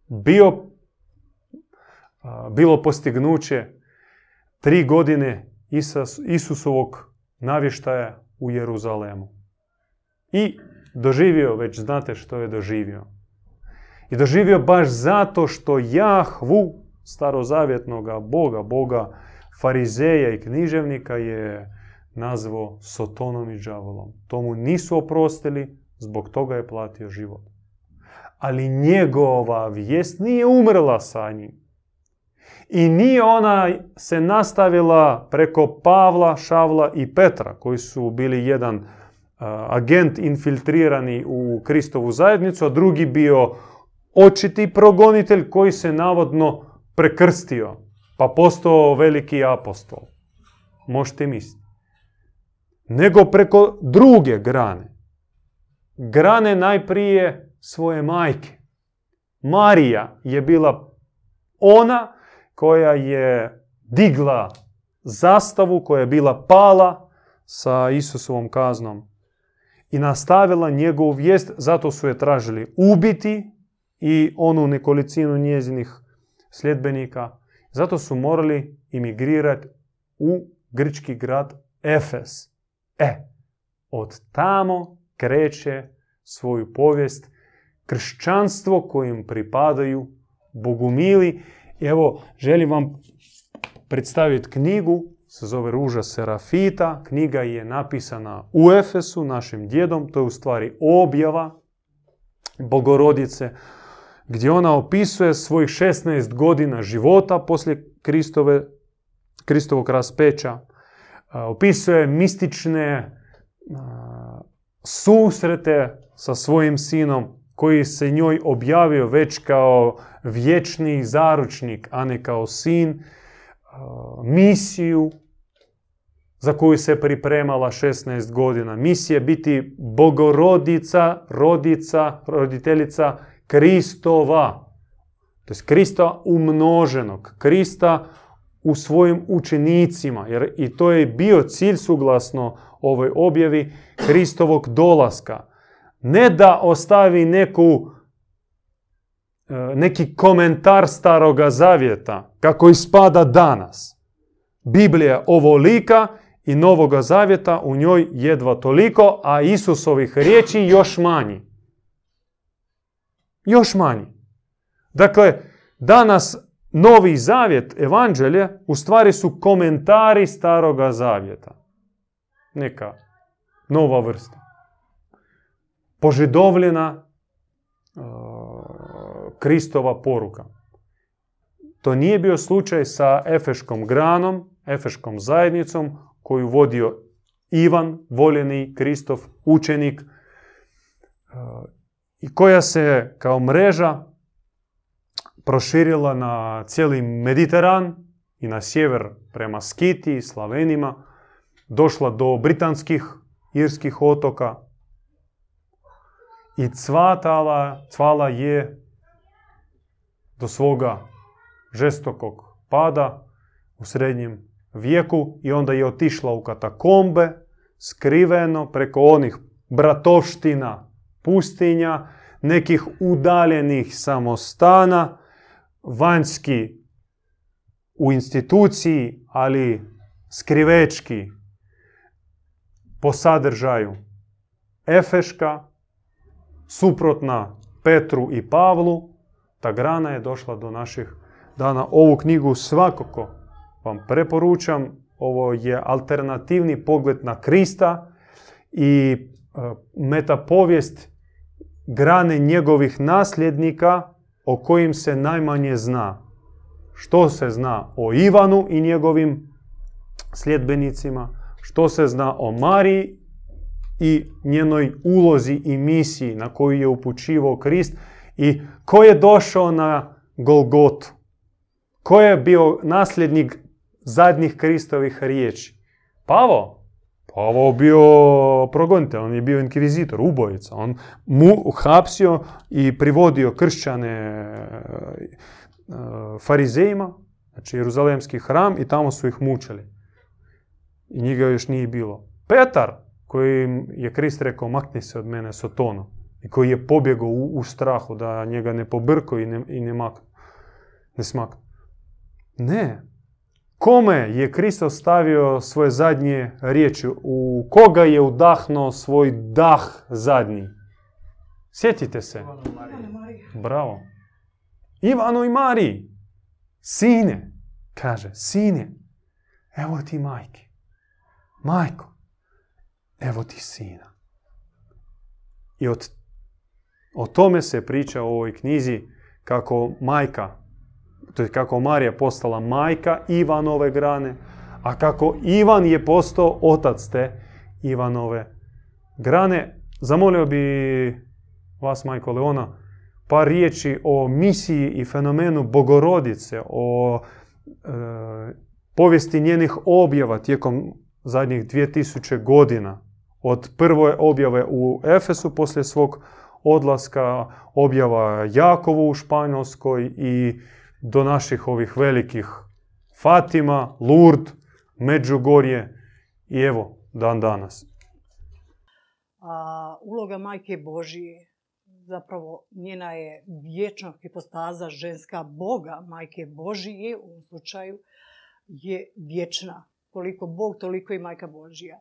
Bio, bilo postignuće tri godine Isus, Isusovog navještaja u Jeruzalemu. I doživio, već znate što je doživio. I doživio baš zato što Jahvu, starozavjetnoga Boga, Boga farizeja i književnika je nazvao Sotonom i džavolom. Tomu nisu oprostili, zbog toga je platio život. Ali njegova vijest nije umrla sa njim. I nije ona se nastavila preko Pavla, Šavla i Petra, koji su bili jedan agent infiltrirani u Kristovu zajednicu, a drugi bio očiti progonitelj koji se navodno prekrstio, pa postao veliki apostol. Možete misliti. Nego preko druge grane. Grane najprije svoje majke. Marija je bila ona koja je digla zastavu, koja je bila pala sa Isusovom kaznom i nastavila njegovu vijest, zato su je tražili ubiti i onu nekolicinu njezinih sljedbenika. Zato su morali imigrirati u grčki grad Efes. E, od tamo kreće svoju povijest kršćanstvo kojim pripadaju bogumili. I evo, želim vam predstaviti knjigu, se zove Ruža Serafita. Knjiga je napisana u Efesu, našim djedom. To je u stvari objava Bogorodice gdje ona opisuje svojih 16 godina života poslije Kristove, Kristovog raspeća. Opisuje mistične susrete sa svojim sinom koji se njoj objavio već kao vječni zaručnik, a ne kao sin, misiju za koju se pripremala 16 godina. Misija biti bogorodica, rodica, roditeljica Kristova. To je Krista umnoženog. Krista u svojim učenicima. Jer i to je bio cilj suglasno ovoj objavi Kristovog dolaska. Ne da ostavi neku, e, neki komentar staroga zavjeta, kako ispada danas. Biblija je ovolika i Novoga zavjeta u njoj jedva toliko, a Isusovih riječi još manji još manji. Dakle, danas Novi zavjet evanđelje u stvari su komentari staroga zavjeta. Neka nova vrsta. Požidovljena uh, Kristova poruka. To nije bio slučaj sa Efeškom granom, Efeškom zajednicom koju vodio Ivan, voljeni Kristov učenik i koja se kao mreža proširila na cijeli Mediteran i na sjever prema Skiti i Slavenima, došla do britanskih irskih otoka i cvatala, cvala je do svoga žestokog pada u srednjem vijeku i onda je otišla u katakombe, skriveno preko onih bratovština pustinja, nekih udaljenih samostana, vanjski u instituciji, ali skrivečki po sadržaju Efeška, suprotna Petru i Pavlu, ta grana je došla do naših dana. Ovu knjigu svakako vam preporučam. Ovo je alternativni pogled na Krista i e, metapovijest grane njegovih nasljednika o kojim se najmanje zna. Što se zna o Ivanu i njegovim sljedbenicima, što se zna o Mariji i njenoj ulozi i misiji na koju je upućivao Krist i ko je došao na Golgotu. Ko je bio nasljednik zadnjih Kristovih riječi? Pavo. Pavo bio progonitelj, on je bio inkvizitor, ubojica. On mu hapsio i privodio kršćane e, farizejima, znači Jeruzalemski hram i tamo su ih mučili. I njega još nije bilo. Petar, koji je Krist rekao, makni se od mene Sotono. I koji je pobjegao u, strahu da njega ne pobrko i ne, i ne, ne smaknu. Ne. Kome je Krist ostavio svoje zadnje riječi? U koga je udahnuo svoj dah zadnji? Sjetite se. Bravo. Ivanu i Mariji. Sine. Kaže, sine. Evo ti majke. Majko. Evo ti sina. I od, o tome se priča u ovoj knjizi kako majka to je kako Marija postala majka Ivanove grane, a kako Ivan je postao otac te Ivanove grane. Zamolio bi vas, majko Leona, par riječi o misiji i fenomenu Bogorodice, o e, povijesti njenih objava tijekom zadnjih 2000 godina. Od prve objave u Efesu poslije svog odlaska, objava Jakovu u Španjolskoj i do naših ovih velikih Fatima, Lurd, Međugorje i evo dan danas. A, uloga Majke Božije, zapravo njena je vječna hipostaza ženska Boga, Majke Božije u ovom slučaju, je vječna. Koliko Bog, toliko i Majka Božija.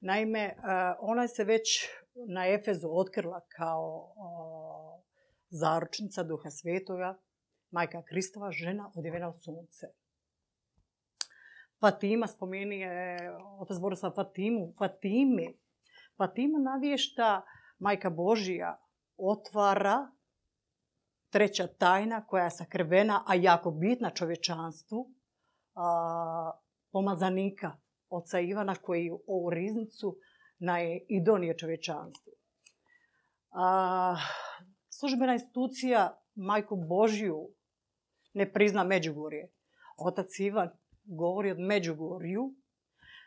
Naime, ona se već na Efezu otkrila kao zaručnica Duha Svetoga, majka Kristova, žena odjevena u sunce. Fatima spomeni je otac Borislav Fatimu. Fatime. Fatima navješta majka Božija otvara treća tajna koja je sakrivena, a jako bitna čovječanstvu, a, pomazanika oca Ivana koji ovu riznicu naje i donije čovječanstvu. A, službena institucija majku Božiju ne prizna Međugorje. Otac Ivan govori od Međugorju.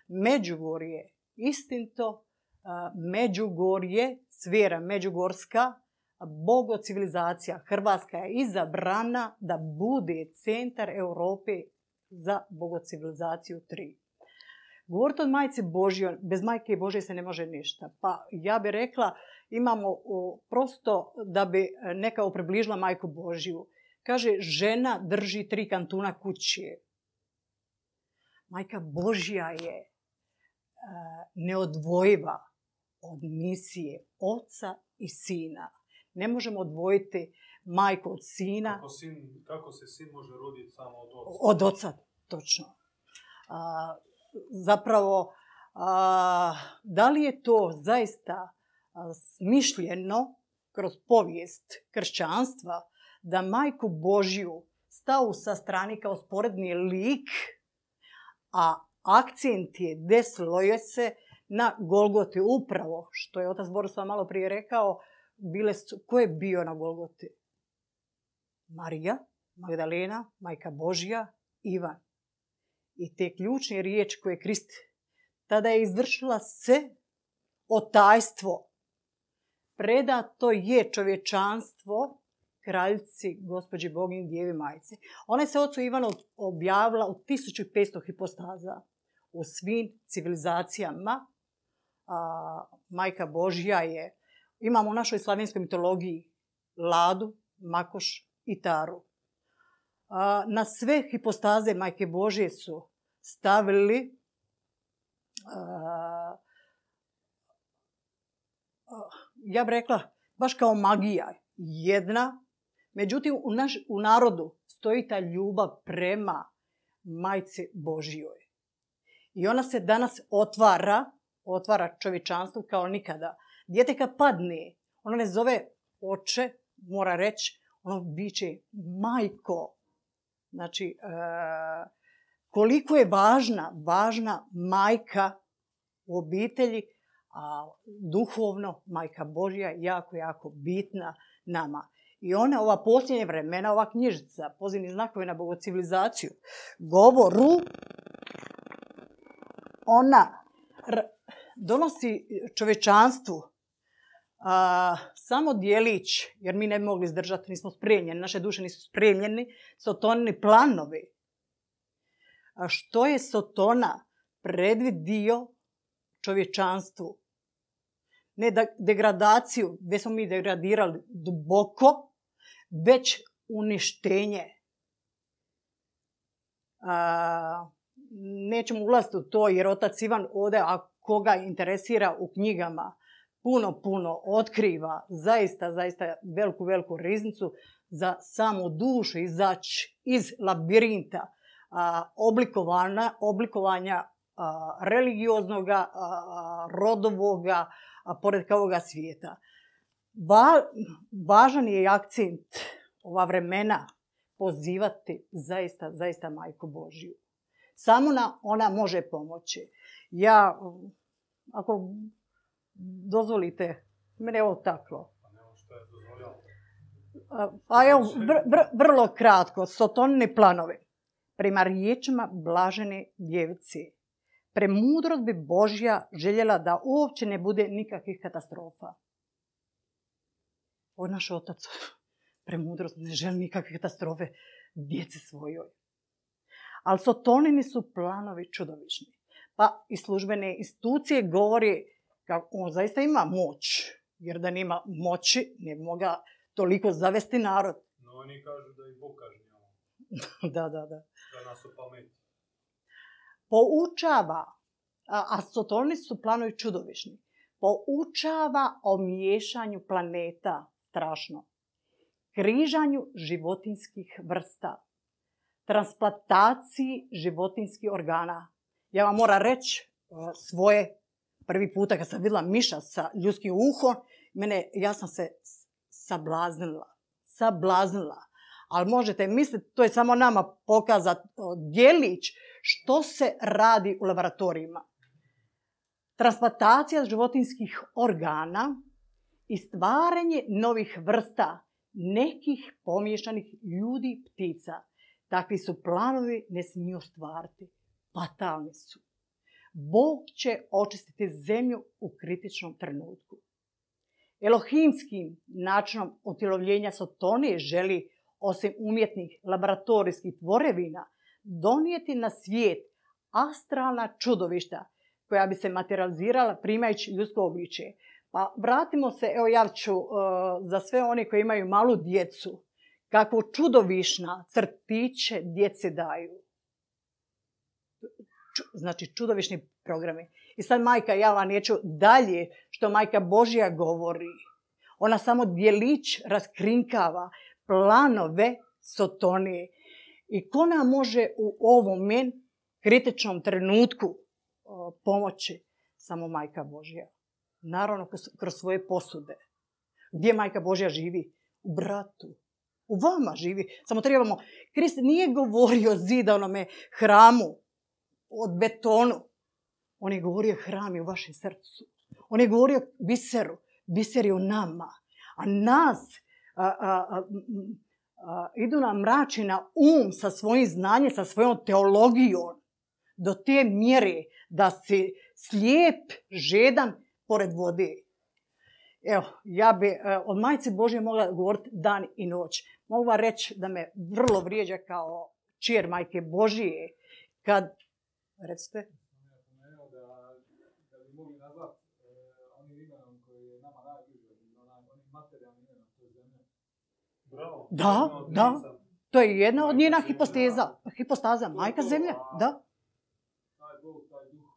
Međugorje, istinto, Međugorje, svjera Međugorska, bogo civilizacija Hrvatska je izabrana da bude centar Europe za bogocivilizaciju 3. Govoriti od majci Božje, bez majke Božje se ne može ništa. Pa ja bih rekla, imamo prosto da bi neka približila majku Božju. Kaže, žena drži tri kantuna kuće. Majka Božja je e, neodvojiva od misije oca i sina. Ne možemo odvojiti majku od sina. Kako, sin, kako se sin može roditi samo od oca? Od oca, točno. Zapravo, da li je to zaista smišljeno kroz povijest kršćanstva da majku Božju stavu sa strani kao sporedni lik, a akcent je desilo je se na Golgoti upravo, što je otac Borislav malo prije rekao, bile su, ko je bio na Golgoti? Marija, Magdalena, majka Božja, Ivan. I te ključne riječi koje je Krist tada je izvršila se otajstvo. Predato je čovječanstvo kraljici, gospođi Bogin, djevi majci. Ona se ocu Ivanu objavila u 1500 hipostaza u svim civilizacijama. A, majka Božja je, imamo u našoj slavenskoj mitologiji Ladu, Makoš i Taru. A, na sve hipostaze majke Božje su stavili a, ja bih rekla, baš kao magija, jedna. Međutim, u, naš, u narodu stoji ta ljubav prema majci Božjoj. I ona se danas otvara, otvara čovječanstvu kao nikada. Dijete kad padne, ono ne zove oče, mora reći, ono biće majko. Znači, e, koliko je važna, važna majka u obitelji, a duhovno majka Božja jako, jako bitna nama. I ona, ova posljednje vremena, ova knjižica, pozivni znakovi na bogocivilizaciju, govoru, ona donosi čovečanstvu samo dijelić, jer mi ne bi mogli izdržati, nismo spremljeni, naše duše nisu spremljeni, sotonini planovi. A što je Sotona predvidio čovječanstvu? Ne degradaciju, gdje smo mi degradirali duboko, već uništenje. A, nećemo ulaziti u to jer otac Ivan ovdje, a koga interesira u knjigama, puno, puno otkriva zaista, zaista veliku, veliku riznicu za samu dušu izaći iz labirinta a, oblikovanja, religioznoga, rodovoga, a, pored ovoga svijeta. Va, važan je akcent ova vremena pozivati zaista, zaista Majku Božiju. Samo na, ona može pomoći. Ja, ako dozvolite, mene je ovo taklo. A evo, vr, vrlo kratko, sotonni planovi. Prema riječima blažene djevice. Premudrost bi Božja željela da uopće ne bude nikakvih katastrofa. Ovo naš otac premudrost ne želi nikakve katastrofe djeci svojoj. Ali sotonini su planovi čudovišni. Pa i službene institucije govori kako on zaista ima moć. Jer da nema moći, ne bi mogao toliko zavesti narod. No oni kažu da i Bog kažnjava. da, da, da. Da nas opameti. Poučava, a, su planovi čudovišni, poučava o miješanju planeta strašno, križanju životinskih vrsta, transplantaciji životinskih organa. Ja vam moram reći svoje prvi puta kad sam vidjela miša sa ljudskim uhom, mene, ja sam se sablaznila. Sablaznila. Ali možete misliti, to je samo nama pokazati djelić što se radi u laboratorijima. Transplantacija životinskih organa i stvaranje novih vrsta nekih pomješanih ljudi ptica. Takvi su planovi ne smiju ostvariti. Fatalni su. Bog će očistiti zemlju u kritičnom trenutku. Elohimskim načinom utjelovljenja Sotonije želi, osim umjetnih laboratorijskih tvorevina, donijeti na svijet astralna čudovišta koja bi se materializirala primajući ljudsko obličje. Pa vratimo se, evo ja ću uh, za sve one koji imaju malu djecu, kako čudovišna crtiće djece daju. Znači čudovišni programi. I sad majka, ja vam neću dalje što majka Božja govori. Ona samo dijelić raskrinkava planove sotonije. I ko nam može u ovom kritičnom trenutku pomoći? Samo majka Božja naravno kroz svoje posude. Gdje majka Božja živi? U bratu. U vama živi. Samo trebamo... Krist nije govorio zidanome hramu od betonu. On je govorio hrami u vašem srcu. On je govorio biseru. Biser je u nama. A nas a, a, a, idu na um sa svojim znanjem, sa svojom teologijom. Do te mjere da si slijep, žedan pored vode. Evo, ja bi e, od majci Božje mogla govoriti dan i noć. Mogu vam reći da me vrlo vrijeđa kao čir majke Božije. Kad, recite, mogli nazvat e, onim imenom koji je nama najbliže, onim materijalnim imenom to je zemlja. Bravo. Da, da. to je jedna od njena hiposteza. Hipostaza, majka zemlja, da. Taj Bog, taj duh,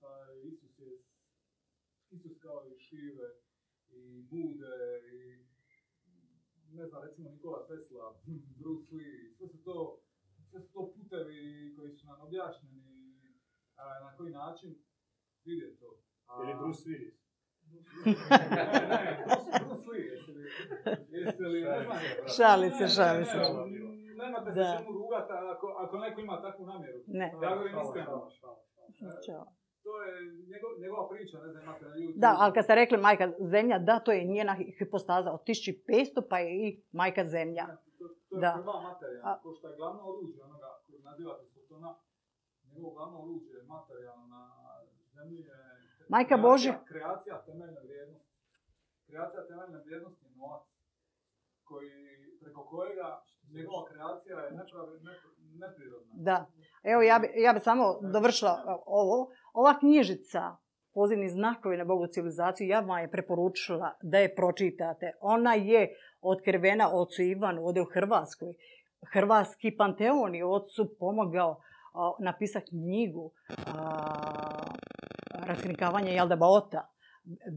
taj Isus je, Isus kao i Šive i Bude i ne znam, recimo Nikola Tesla, Bruce Lee, sve su to, sve su to putevi koji su nam objašnjeni a, na koji način vidjeti to. A- Ili Bruce Willis. Šali se, šali se. ne, Nemate se Da. čemu rugati ako, ako neko ima takvu namjeru. Ne. Ja govorim iskreno. Ćao. To je njegov, njegova priča, ne znam, imate na YouTube. Da, ali kad ste rekli majka zemlja, da, to je njena hipostaza od 1500 pa je i majka zemlja. To, to je Da. prva materija, ko što je glavno oruđe onoga koji nazivate Sotona, njegovo glavno oruđe materijalno na zemlji je Majka Božja. Kreacija temeljne vrijednosti. Kreacija temeljne vrijednosti je novac, koji, preko kojega njegova kreacija je nepravi, nepr- neprirodna. Da. Evo, ja bi, ja bi samo dovršila ovo. Ova knjižica, pozivni znakovi na Bogu civilizaciju, ja vam je preporučila da je pročitate. Ona je otkrivena ocu Ivanu, ovdje u Hrvatskoj. Hrvatski panteon je ocu pomogao napisati knjigu a, raskrinkavanje Jalda Baota.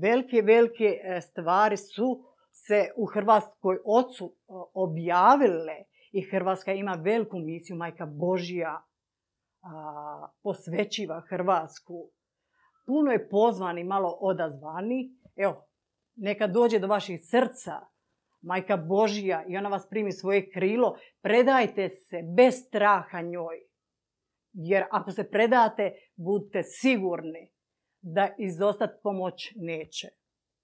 Velike, velike e, stvari su se u Hrvatskoj ocu objavile i Hrvatska ima veliku misiju, majka Božja a, posvećiva Hrvatsku. Puno je pozvani, malo odazvani. Evo, neka dođe do vaših srca, majka Božja, i ona vas primi svoje krilo. Predajte se bez straha njoj. Jer ako se predate, budite sigurni da izostati pomoć neće.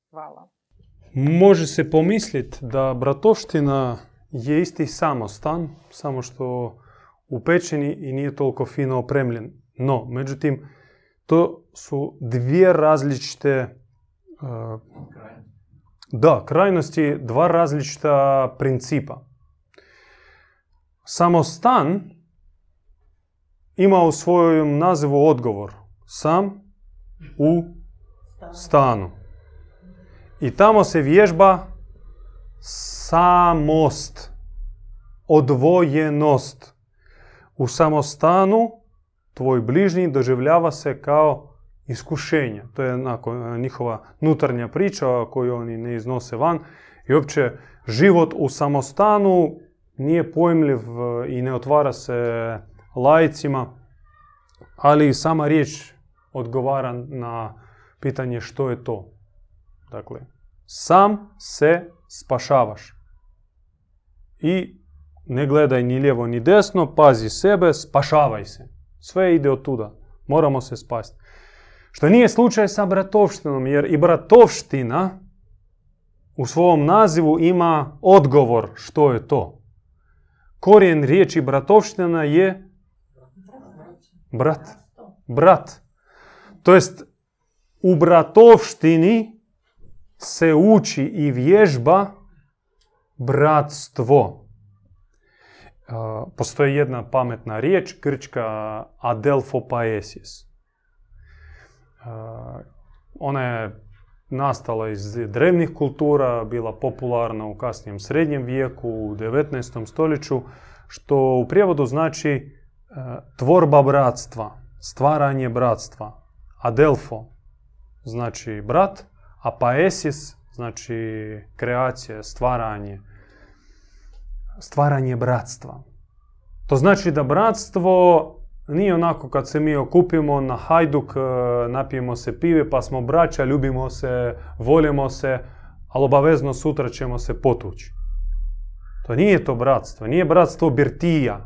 Hvala. Može se pomisliti da bratovština je isti samostan, samo što u pećini i nije toliko fino opremljen. No, međutim, to su dvije različite uh. Da, krajnosti dva različita principa. Samostan ima u svojem nazivu odgovor. Sam u stanu. I tamo se vježba samost, odvojenost. U samostanu tvoj bližnji doživljava se kao iskušenje. To je onako njihova nutarnja priča koju oni ne iznose van. I uopće život u samostanu nije pojmljiv e, i ne otvara se lajcima, ali sama riječ odgovara na pitanje što je to. Dakle, sam se spašavaš. I ne gledaj ni lijevo ni desno, pazi sebe, spašavaj se. Sve ide od tuda. Moramo se spasti. Što nije slučaj sa bratovštinom, jer i bratovština u svom nazivu ima odgovor što je to. Korijen riječi bratovština je brat. Brat. To jest u bratovštini se uči i vježba bratstvo. A, Postoji jedna pametna riječ, grčka adelphopaesis. A, Ona je nastala iz drevnih kultura, bila popularna u kasnijem srednjem vijeku, u 19. stoljeću, što u prijevodu znači e, tvorba bratstva, stvaranje bratstva. Adelfo znači brat, a paesis znači kreacija, stvaranje, stvaranje bratstva. To znači da bratstvo nije onako kad se mi okupimo na hajduk, e, napijemo se pive pa smo braća, ljubimo se, volimo se, ali obavezno sutra ćemo se potući. To nije to bratstvo, nije bratstvo birtija,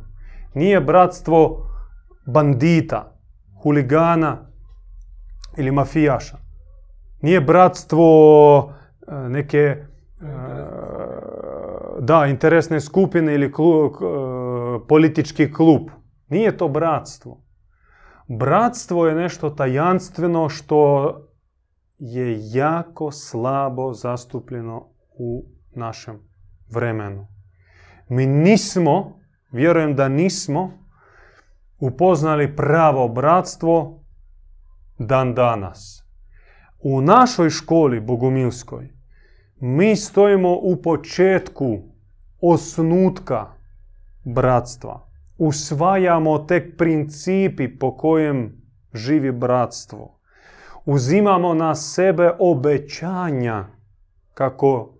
nije bratstvo bandita, huligana ili mafijaša. Nije bratstvo e, neke e, da, interesne skupine ili klu- k- e, politički klub. Nije to bratstvo. Bratstvo je nešto tajanstveno što je jako slabo zastupljeno u našem vremenu. Mi nismo, vjerujem da nismo, upoznali pravo bratstvo dan danas. U našoj školi bogumilskoj mi stojimo u početku osnutka bratstva. Usvajamo tek principi po kojem živi bratstvo. Uzimamo na sebe obećanja kako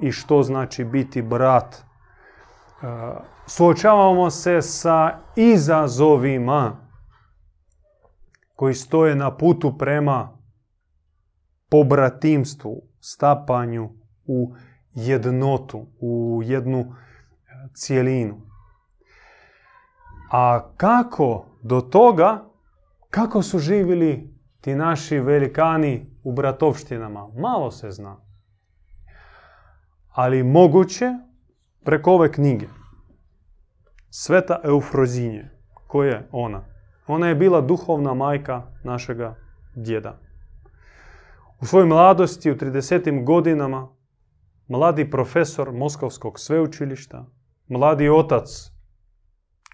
i što znači biti brat. E, suočavamo se sa izazovima koji stoje na putu prema pobratimstvu, stapanju u jednotu, u jednu e, cijelinu. A kako do toga, kako su živjeli ti naši velikani u bratovštinama, malo se zna. Ali moguće preko ove knjige. Sveta Eufrozinje. Ko je ona? Ona je bila duhovna majka našega djeda. U svojoj mladosti, u 30. godinama, mladi profesor Moskovskog sveučilišta, mladi otac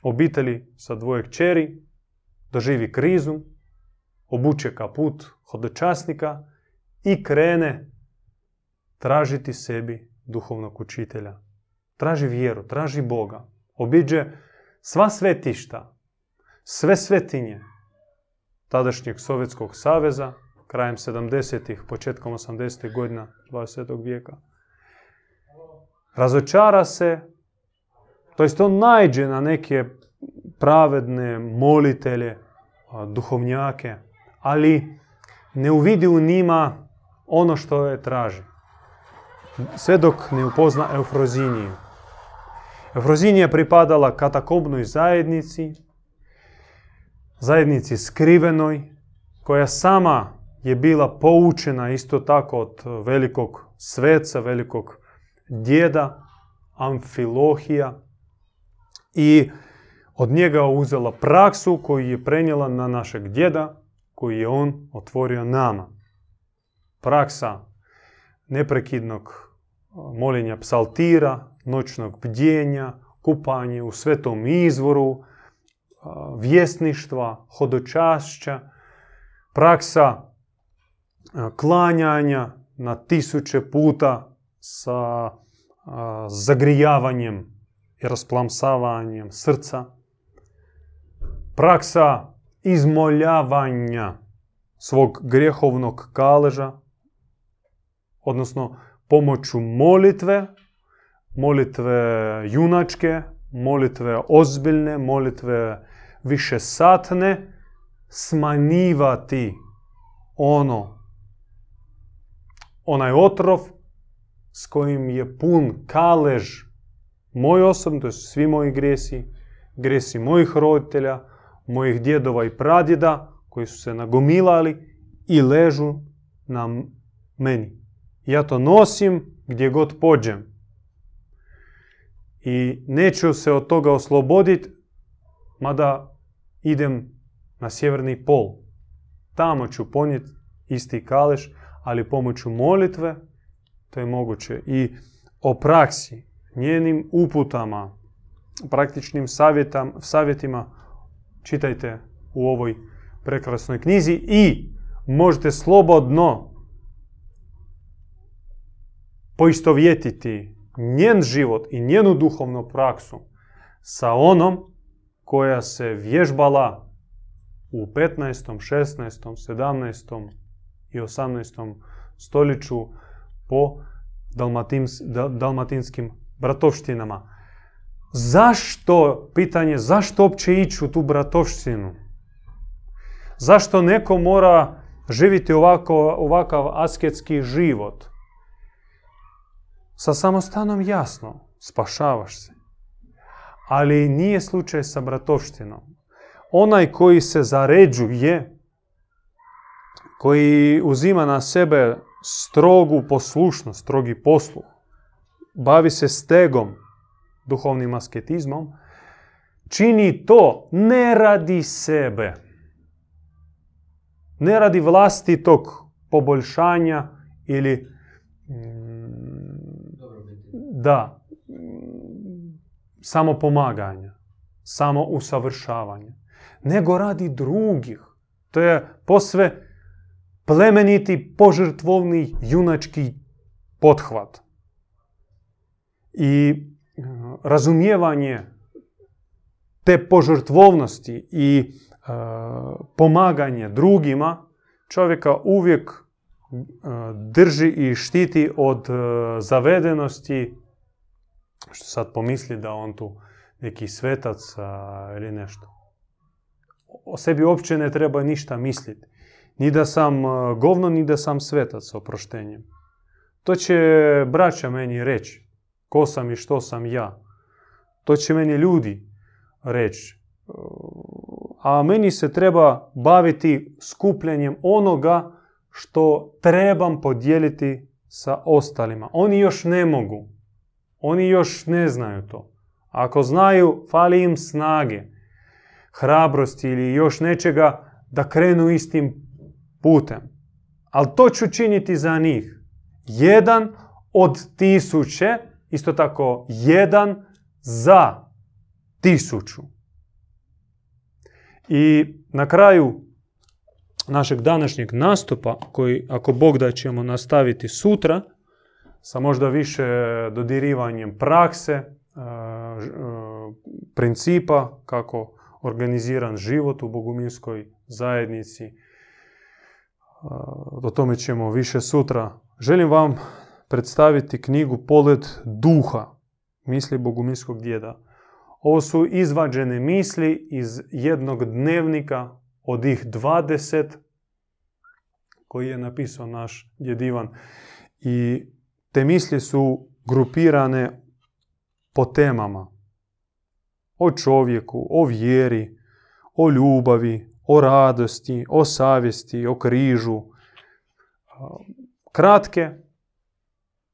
obitelji sa dvoje kćeri, doživi krizu, obuče kaput hodočasnika i krene tražiti sebi duhovnog učitelja. Traži vjeru, traži Boga. Obiđe sva svetišta, sve svetinje tadašnjeg Sovjetskog saveza, krajem 70-ih, početkom 80-ih godina 20. vijeka. Razočara se, to jest on najđe na neke pravedne molitelje, duhovnjake, ali ne uvidi u njima ono što je traži. Sve dok ne upozna Eufroziniju. Eufrozinija pripadala katakombnoj zajednici, zajednici skrivenoj, koja sama je bila poučena isto tako od velikog sveca, velikog djeda, Amfilohija i od njega uzela praksu koju je prenijela na našeg djeda, koji je on otvorio nama. Praksa neprekidnog moljenja psaltira, noćnog bdjenja, kupanje u svetom izvoru, vjesništva, hodočašća, praksa klanjanja na tisuće puta sa zagrijavanjem i rasplamsavanjem srca, praksa izmoljavanja svog grjehovnog kaleža, odnosno pomoću molitve, molitve junačke, molitve ozbiljne, molitve višesatne, smanjivati ono, onaj otrov s kojim je pun kalež moj osobno, to su svi moji gresi, gresi mojih roditelja, mojih djedova i pradjeda koji su se nagomilali i ležu na meni. Ja to nosim gdje god pođem. I neću se od toga osloboditi, mada idem na sjeverni pol. Tamo ću ponijeti isti kaleš, ali pomoću molitve to je moguće. I o praksi, njenim uputama, praktičnim savjetima čitajte u ovoj prekrasnoj knjizi i možete slobodno poistovjetiti njen život i njenu duhovnu praksu sa onom koja se vježbala u 15., 16., 17. i 18. stoljeću po dalmatinskim bratovštinama. Zašto, pitanje, zašto uopće ići u tu bratovštinu? Zašto neko mora živjeti ovako, ovakav asketski život? Sa samostanom jasno, spašavaš se. Ali nije slučaj sa bratovštinom. Onaj koji se zaređuje, koji uzima na sebe strogu poslušnost, strogi posluh, bavi se stegom, duhovnim asketizmom, čini to ne radi sebe, ne radi vlastitog poboljšanja ili mm, da, samo pomaganja, samo usavršavanja, nego radi drugih. To je posve plemeniti, požrtvovni, junački pothvat. I e, razumijevanje te požrtvovnosti i e, pomaganje drugima čovjeka uvijek e, drži i štiti od zavedenosti što sad pomisli da on tu neki svetac a, ili nešto. O sebi uopće ne treba ništa misliti. Ni da sam govno, ni da sam svetac s oproštenjem. To će braća meni reći. Ko sam i što sam ja. To će meni ljudi reći. A meni se treba baviti skupljanjem onoga što trebam podijeliti sa ostalima. Oni još ne mogu. Oni još ne znaju to. Ako znaju, fali im snage, hrabrosti ili još nečega da krenu istim putem. Ali to ću činiti za njih. Jedan od tisuće, isto tako jedan za tisuću. I na kraju našeg današnjeg nastupa, koji ako Bog da ćemo nastaviti sutra, sa možda više dodirivanjem prakse, e, e, principa kako organiziran život u bogumirskoj zajednici. E, O tome ćemo više sutra. Želim vam predstaviti knjigu Polet duha, misli bogumirskog djeda. Ovo su izvađene misli iz jednog dnevnika od ih 20 koji je napisao naš djed Ivan. I te misli su grupirane po temama. O čovjeku, o vjeri, o ljubavi, o radosti, o savjesti, o križu. Kratke,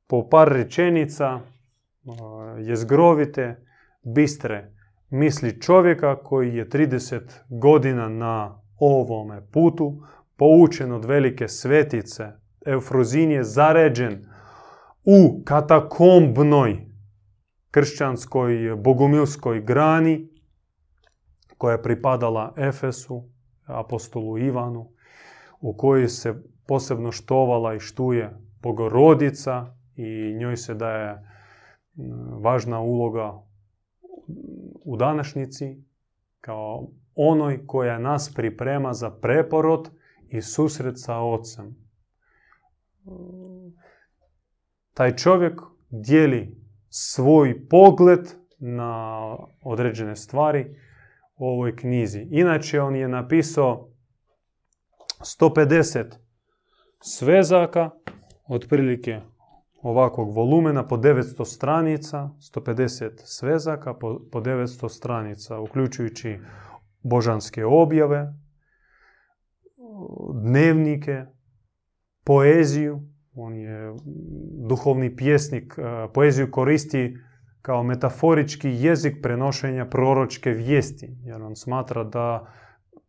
po par rečenica, jezgrovite, bistre misli čovjeka koji je 30 godina na ovome putu, poučen od velike svetice. Eufrozin je zaređen u katakombnoj kršćanskoj bogumilskoj grani koja je pripadala Efesu, apostolu Ivanu, u kojoj se posebno štovala i štuje Bogorodica i njoj se daje važna uloga u današnjici kao onoj koja nas priprema za preporod i susret sa Otcem. Taj čovjek dijeli svoj pogled na određene stvari u ovoj knjizi. Inače, on je napisao 150 svezaka, otprilike ovakvog volumena po 900 stranica, 150 svezaka po, po 900 stranica, uključujući božanske objave, dnevnike, poeziju. On je duhovni pjesnik, e, poeziju koristi kao metaforički jezik prenošenja proročke vijesti, jer on smatra da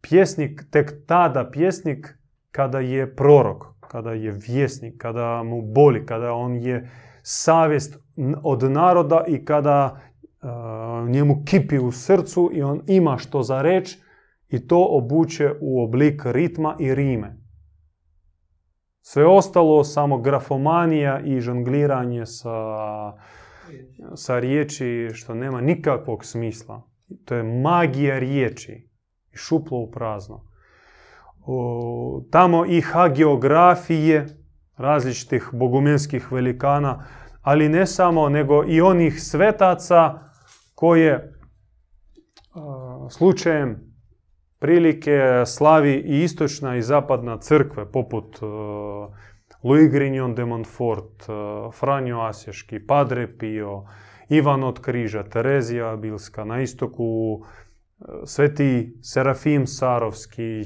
pjesnik, tek tada pjesnik kada je prorok, kada je vjesnik, kada mu boli, kada on je savjest od naroda i kada uh, njemu kipi u srcu i on ima što za reći i to obuče u oblik ritma i rime. Sve ostalo samo grafomanija i žongliranje sa, sa riječi što nema nikakvog smisla. To je magija riječi i šuplo u prazno. O, tamo i hagiografije različitih bogumenskih velikana, ali ne samo, nego i onih svetaca koje a, slučajem prilike slavi i istočna i zapadna crkve, poput uh, Louis Grignon de Montfort, uh, Franjo Asješki, Padre Pio, Ivan od Križa, Terezija Bilska, na istoku uh, Sveti Serafim Sarovski,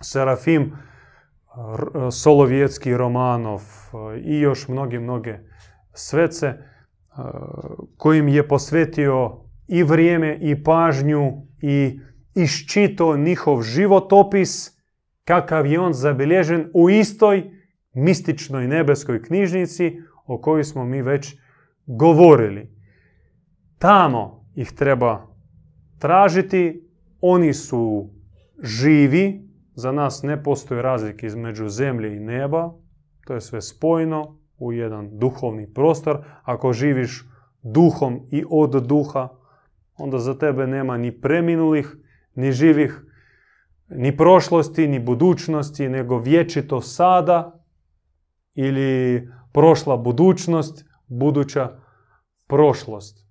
Serafim Solovjetski Romanov i još mnoge, mnoge svece kojim je posvetio i vrijeme i pažnju i iščito njihov životopis kakav je on zabilježen u istoj mističnoj nebeskoj knjižnici o kojoj smo mi već govorili. Tamo ih treba tražiti, oni su živi, za nas ne postoji razlike između zemlje i neba, to je sve spojeno u jedan duhovni prostor. Ako živiš duhom i od duha, onda za tebe nema ni preminulih, ni živih, ni prošlosti, ni budućnosti, nego vječito sada ili prošla budućnost, buduća prošlost.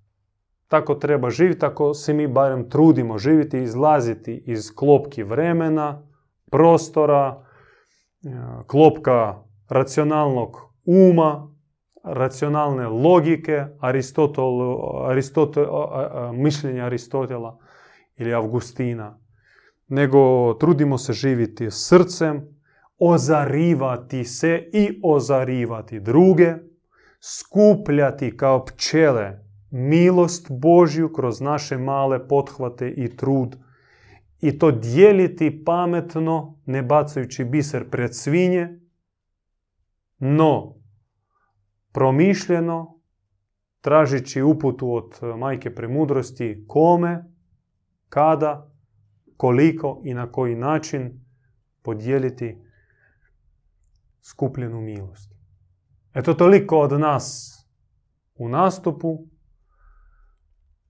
Tako treba živjeti, tako se mi barem trudimo živjeti, izlaziti iz klopki vremena, prostora, e, klopka racionalnog uma, racionalne logike, Aristotel, Aristotel, mišljenja Aristotela ili Avgustina, nego trudimo se živjeti srcem, ozarivati se i ozarivati druge, skupljati kao pčele milost Božju kroz naše male pothvate i trud i to dijeliti pametno, ne bacajući biser pred svinje, no promišljeno, tražići uputu od majke premudrosti kome, kada, koliko i na koji način podijeliti skupljenu milost. Eto toliko od nas u nastupu.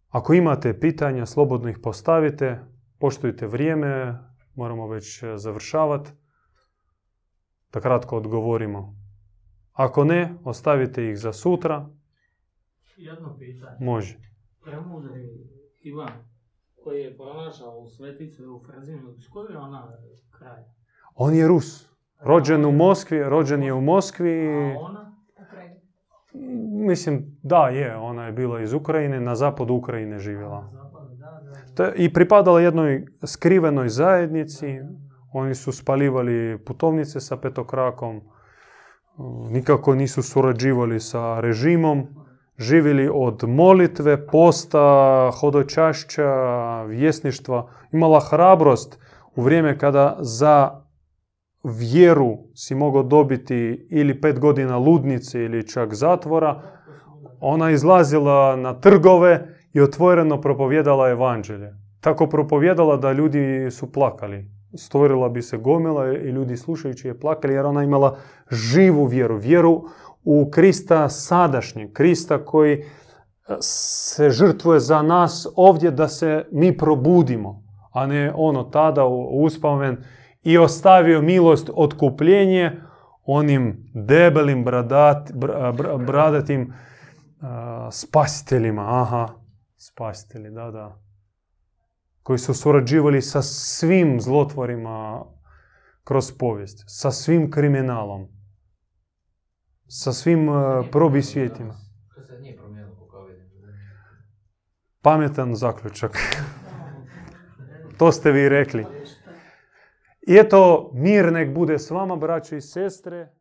Ako imate pitanja, slobodno ih postavite. Poštujte vrijeme, moramo već završavati. Da kratko odgovorimo. Ako ne, ostavite ih za sutra. Jedno pitanje. Može. Premudri Ivan, koji je pronašao u sveticu u koji je ona kraj? On je Rus. Rođen u Moskvi, rođen je u Moskvi. A ona? Mislim, da je, ona je bila iz Ukrajine, na zapadu Ukrajine živjela. I pripadala jednoj skrivenoj zajednici. Oni su spalivali putovnice sa petokrakom. Nikako nisu surađivali sa režimom. Živjeli od molitve, posta, hodočašća, vjesništva. Imala hrabrost u vrijeme kada za vjeru si mogao dobiti ili pet godina ludnice ili čak zatvora. Ona izlazila na trgove i otvoreno propovjedala evanđelje. Tako propovjedala da ljudi su plakali. Stvorila bi se gomila i ljudi slušajući je plakali jer ona imala živu vjeru. Vjeru u Krista sadašnjeg. Krista koji e, se žrtvuje za nas ovdje da se mi probudimo. A ne ono tada u uspamen i ostavio milost otkupljenje onim debelim bradat, bra- bra- bradatim a, spasiteljima. Aha, spasitelji, da, da. Koji su surađivali sa svim zlotvorima kroz povijest. Sa svim kriminalom. Sa svim a, probisvijetima. To se nije promijenilo koliko vidim. Pametan zaključak. to ste vi rekli. I eto, mir nek bude s vama, braćo i sestre.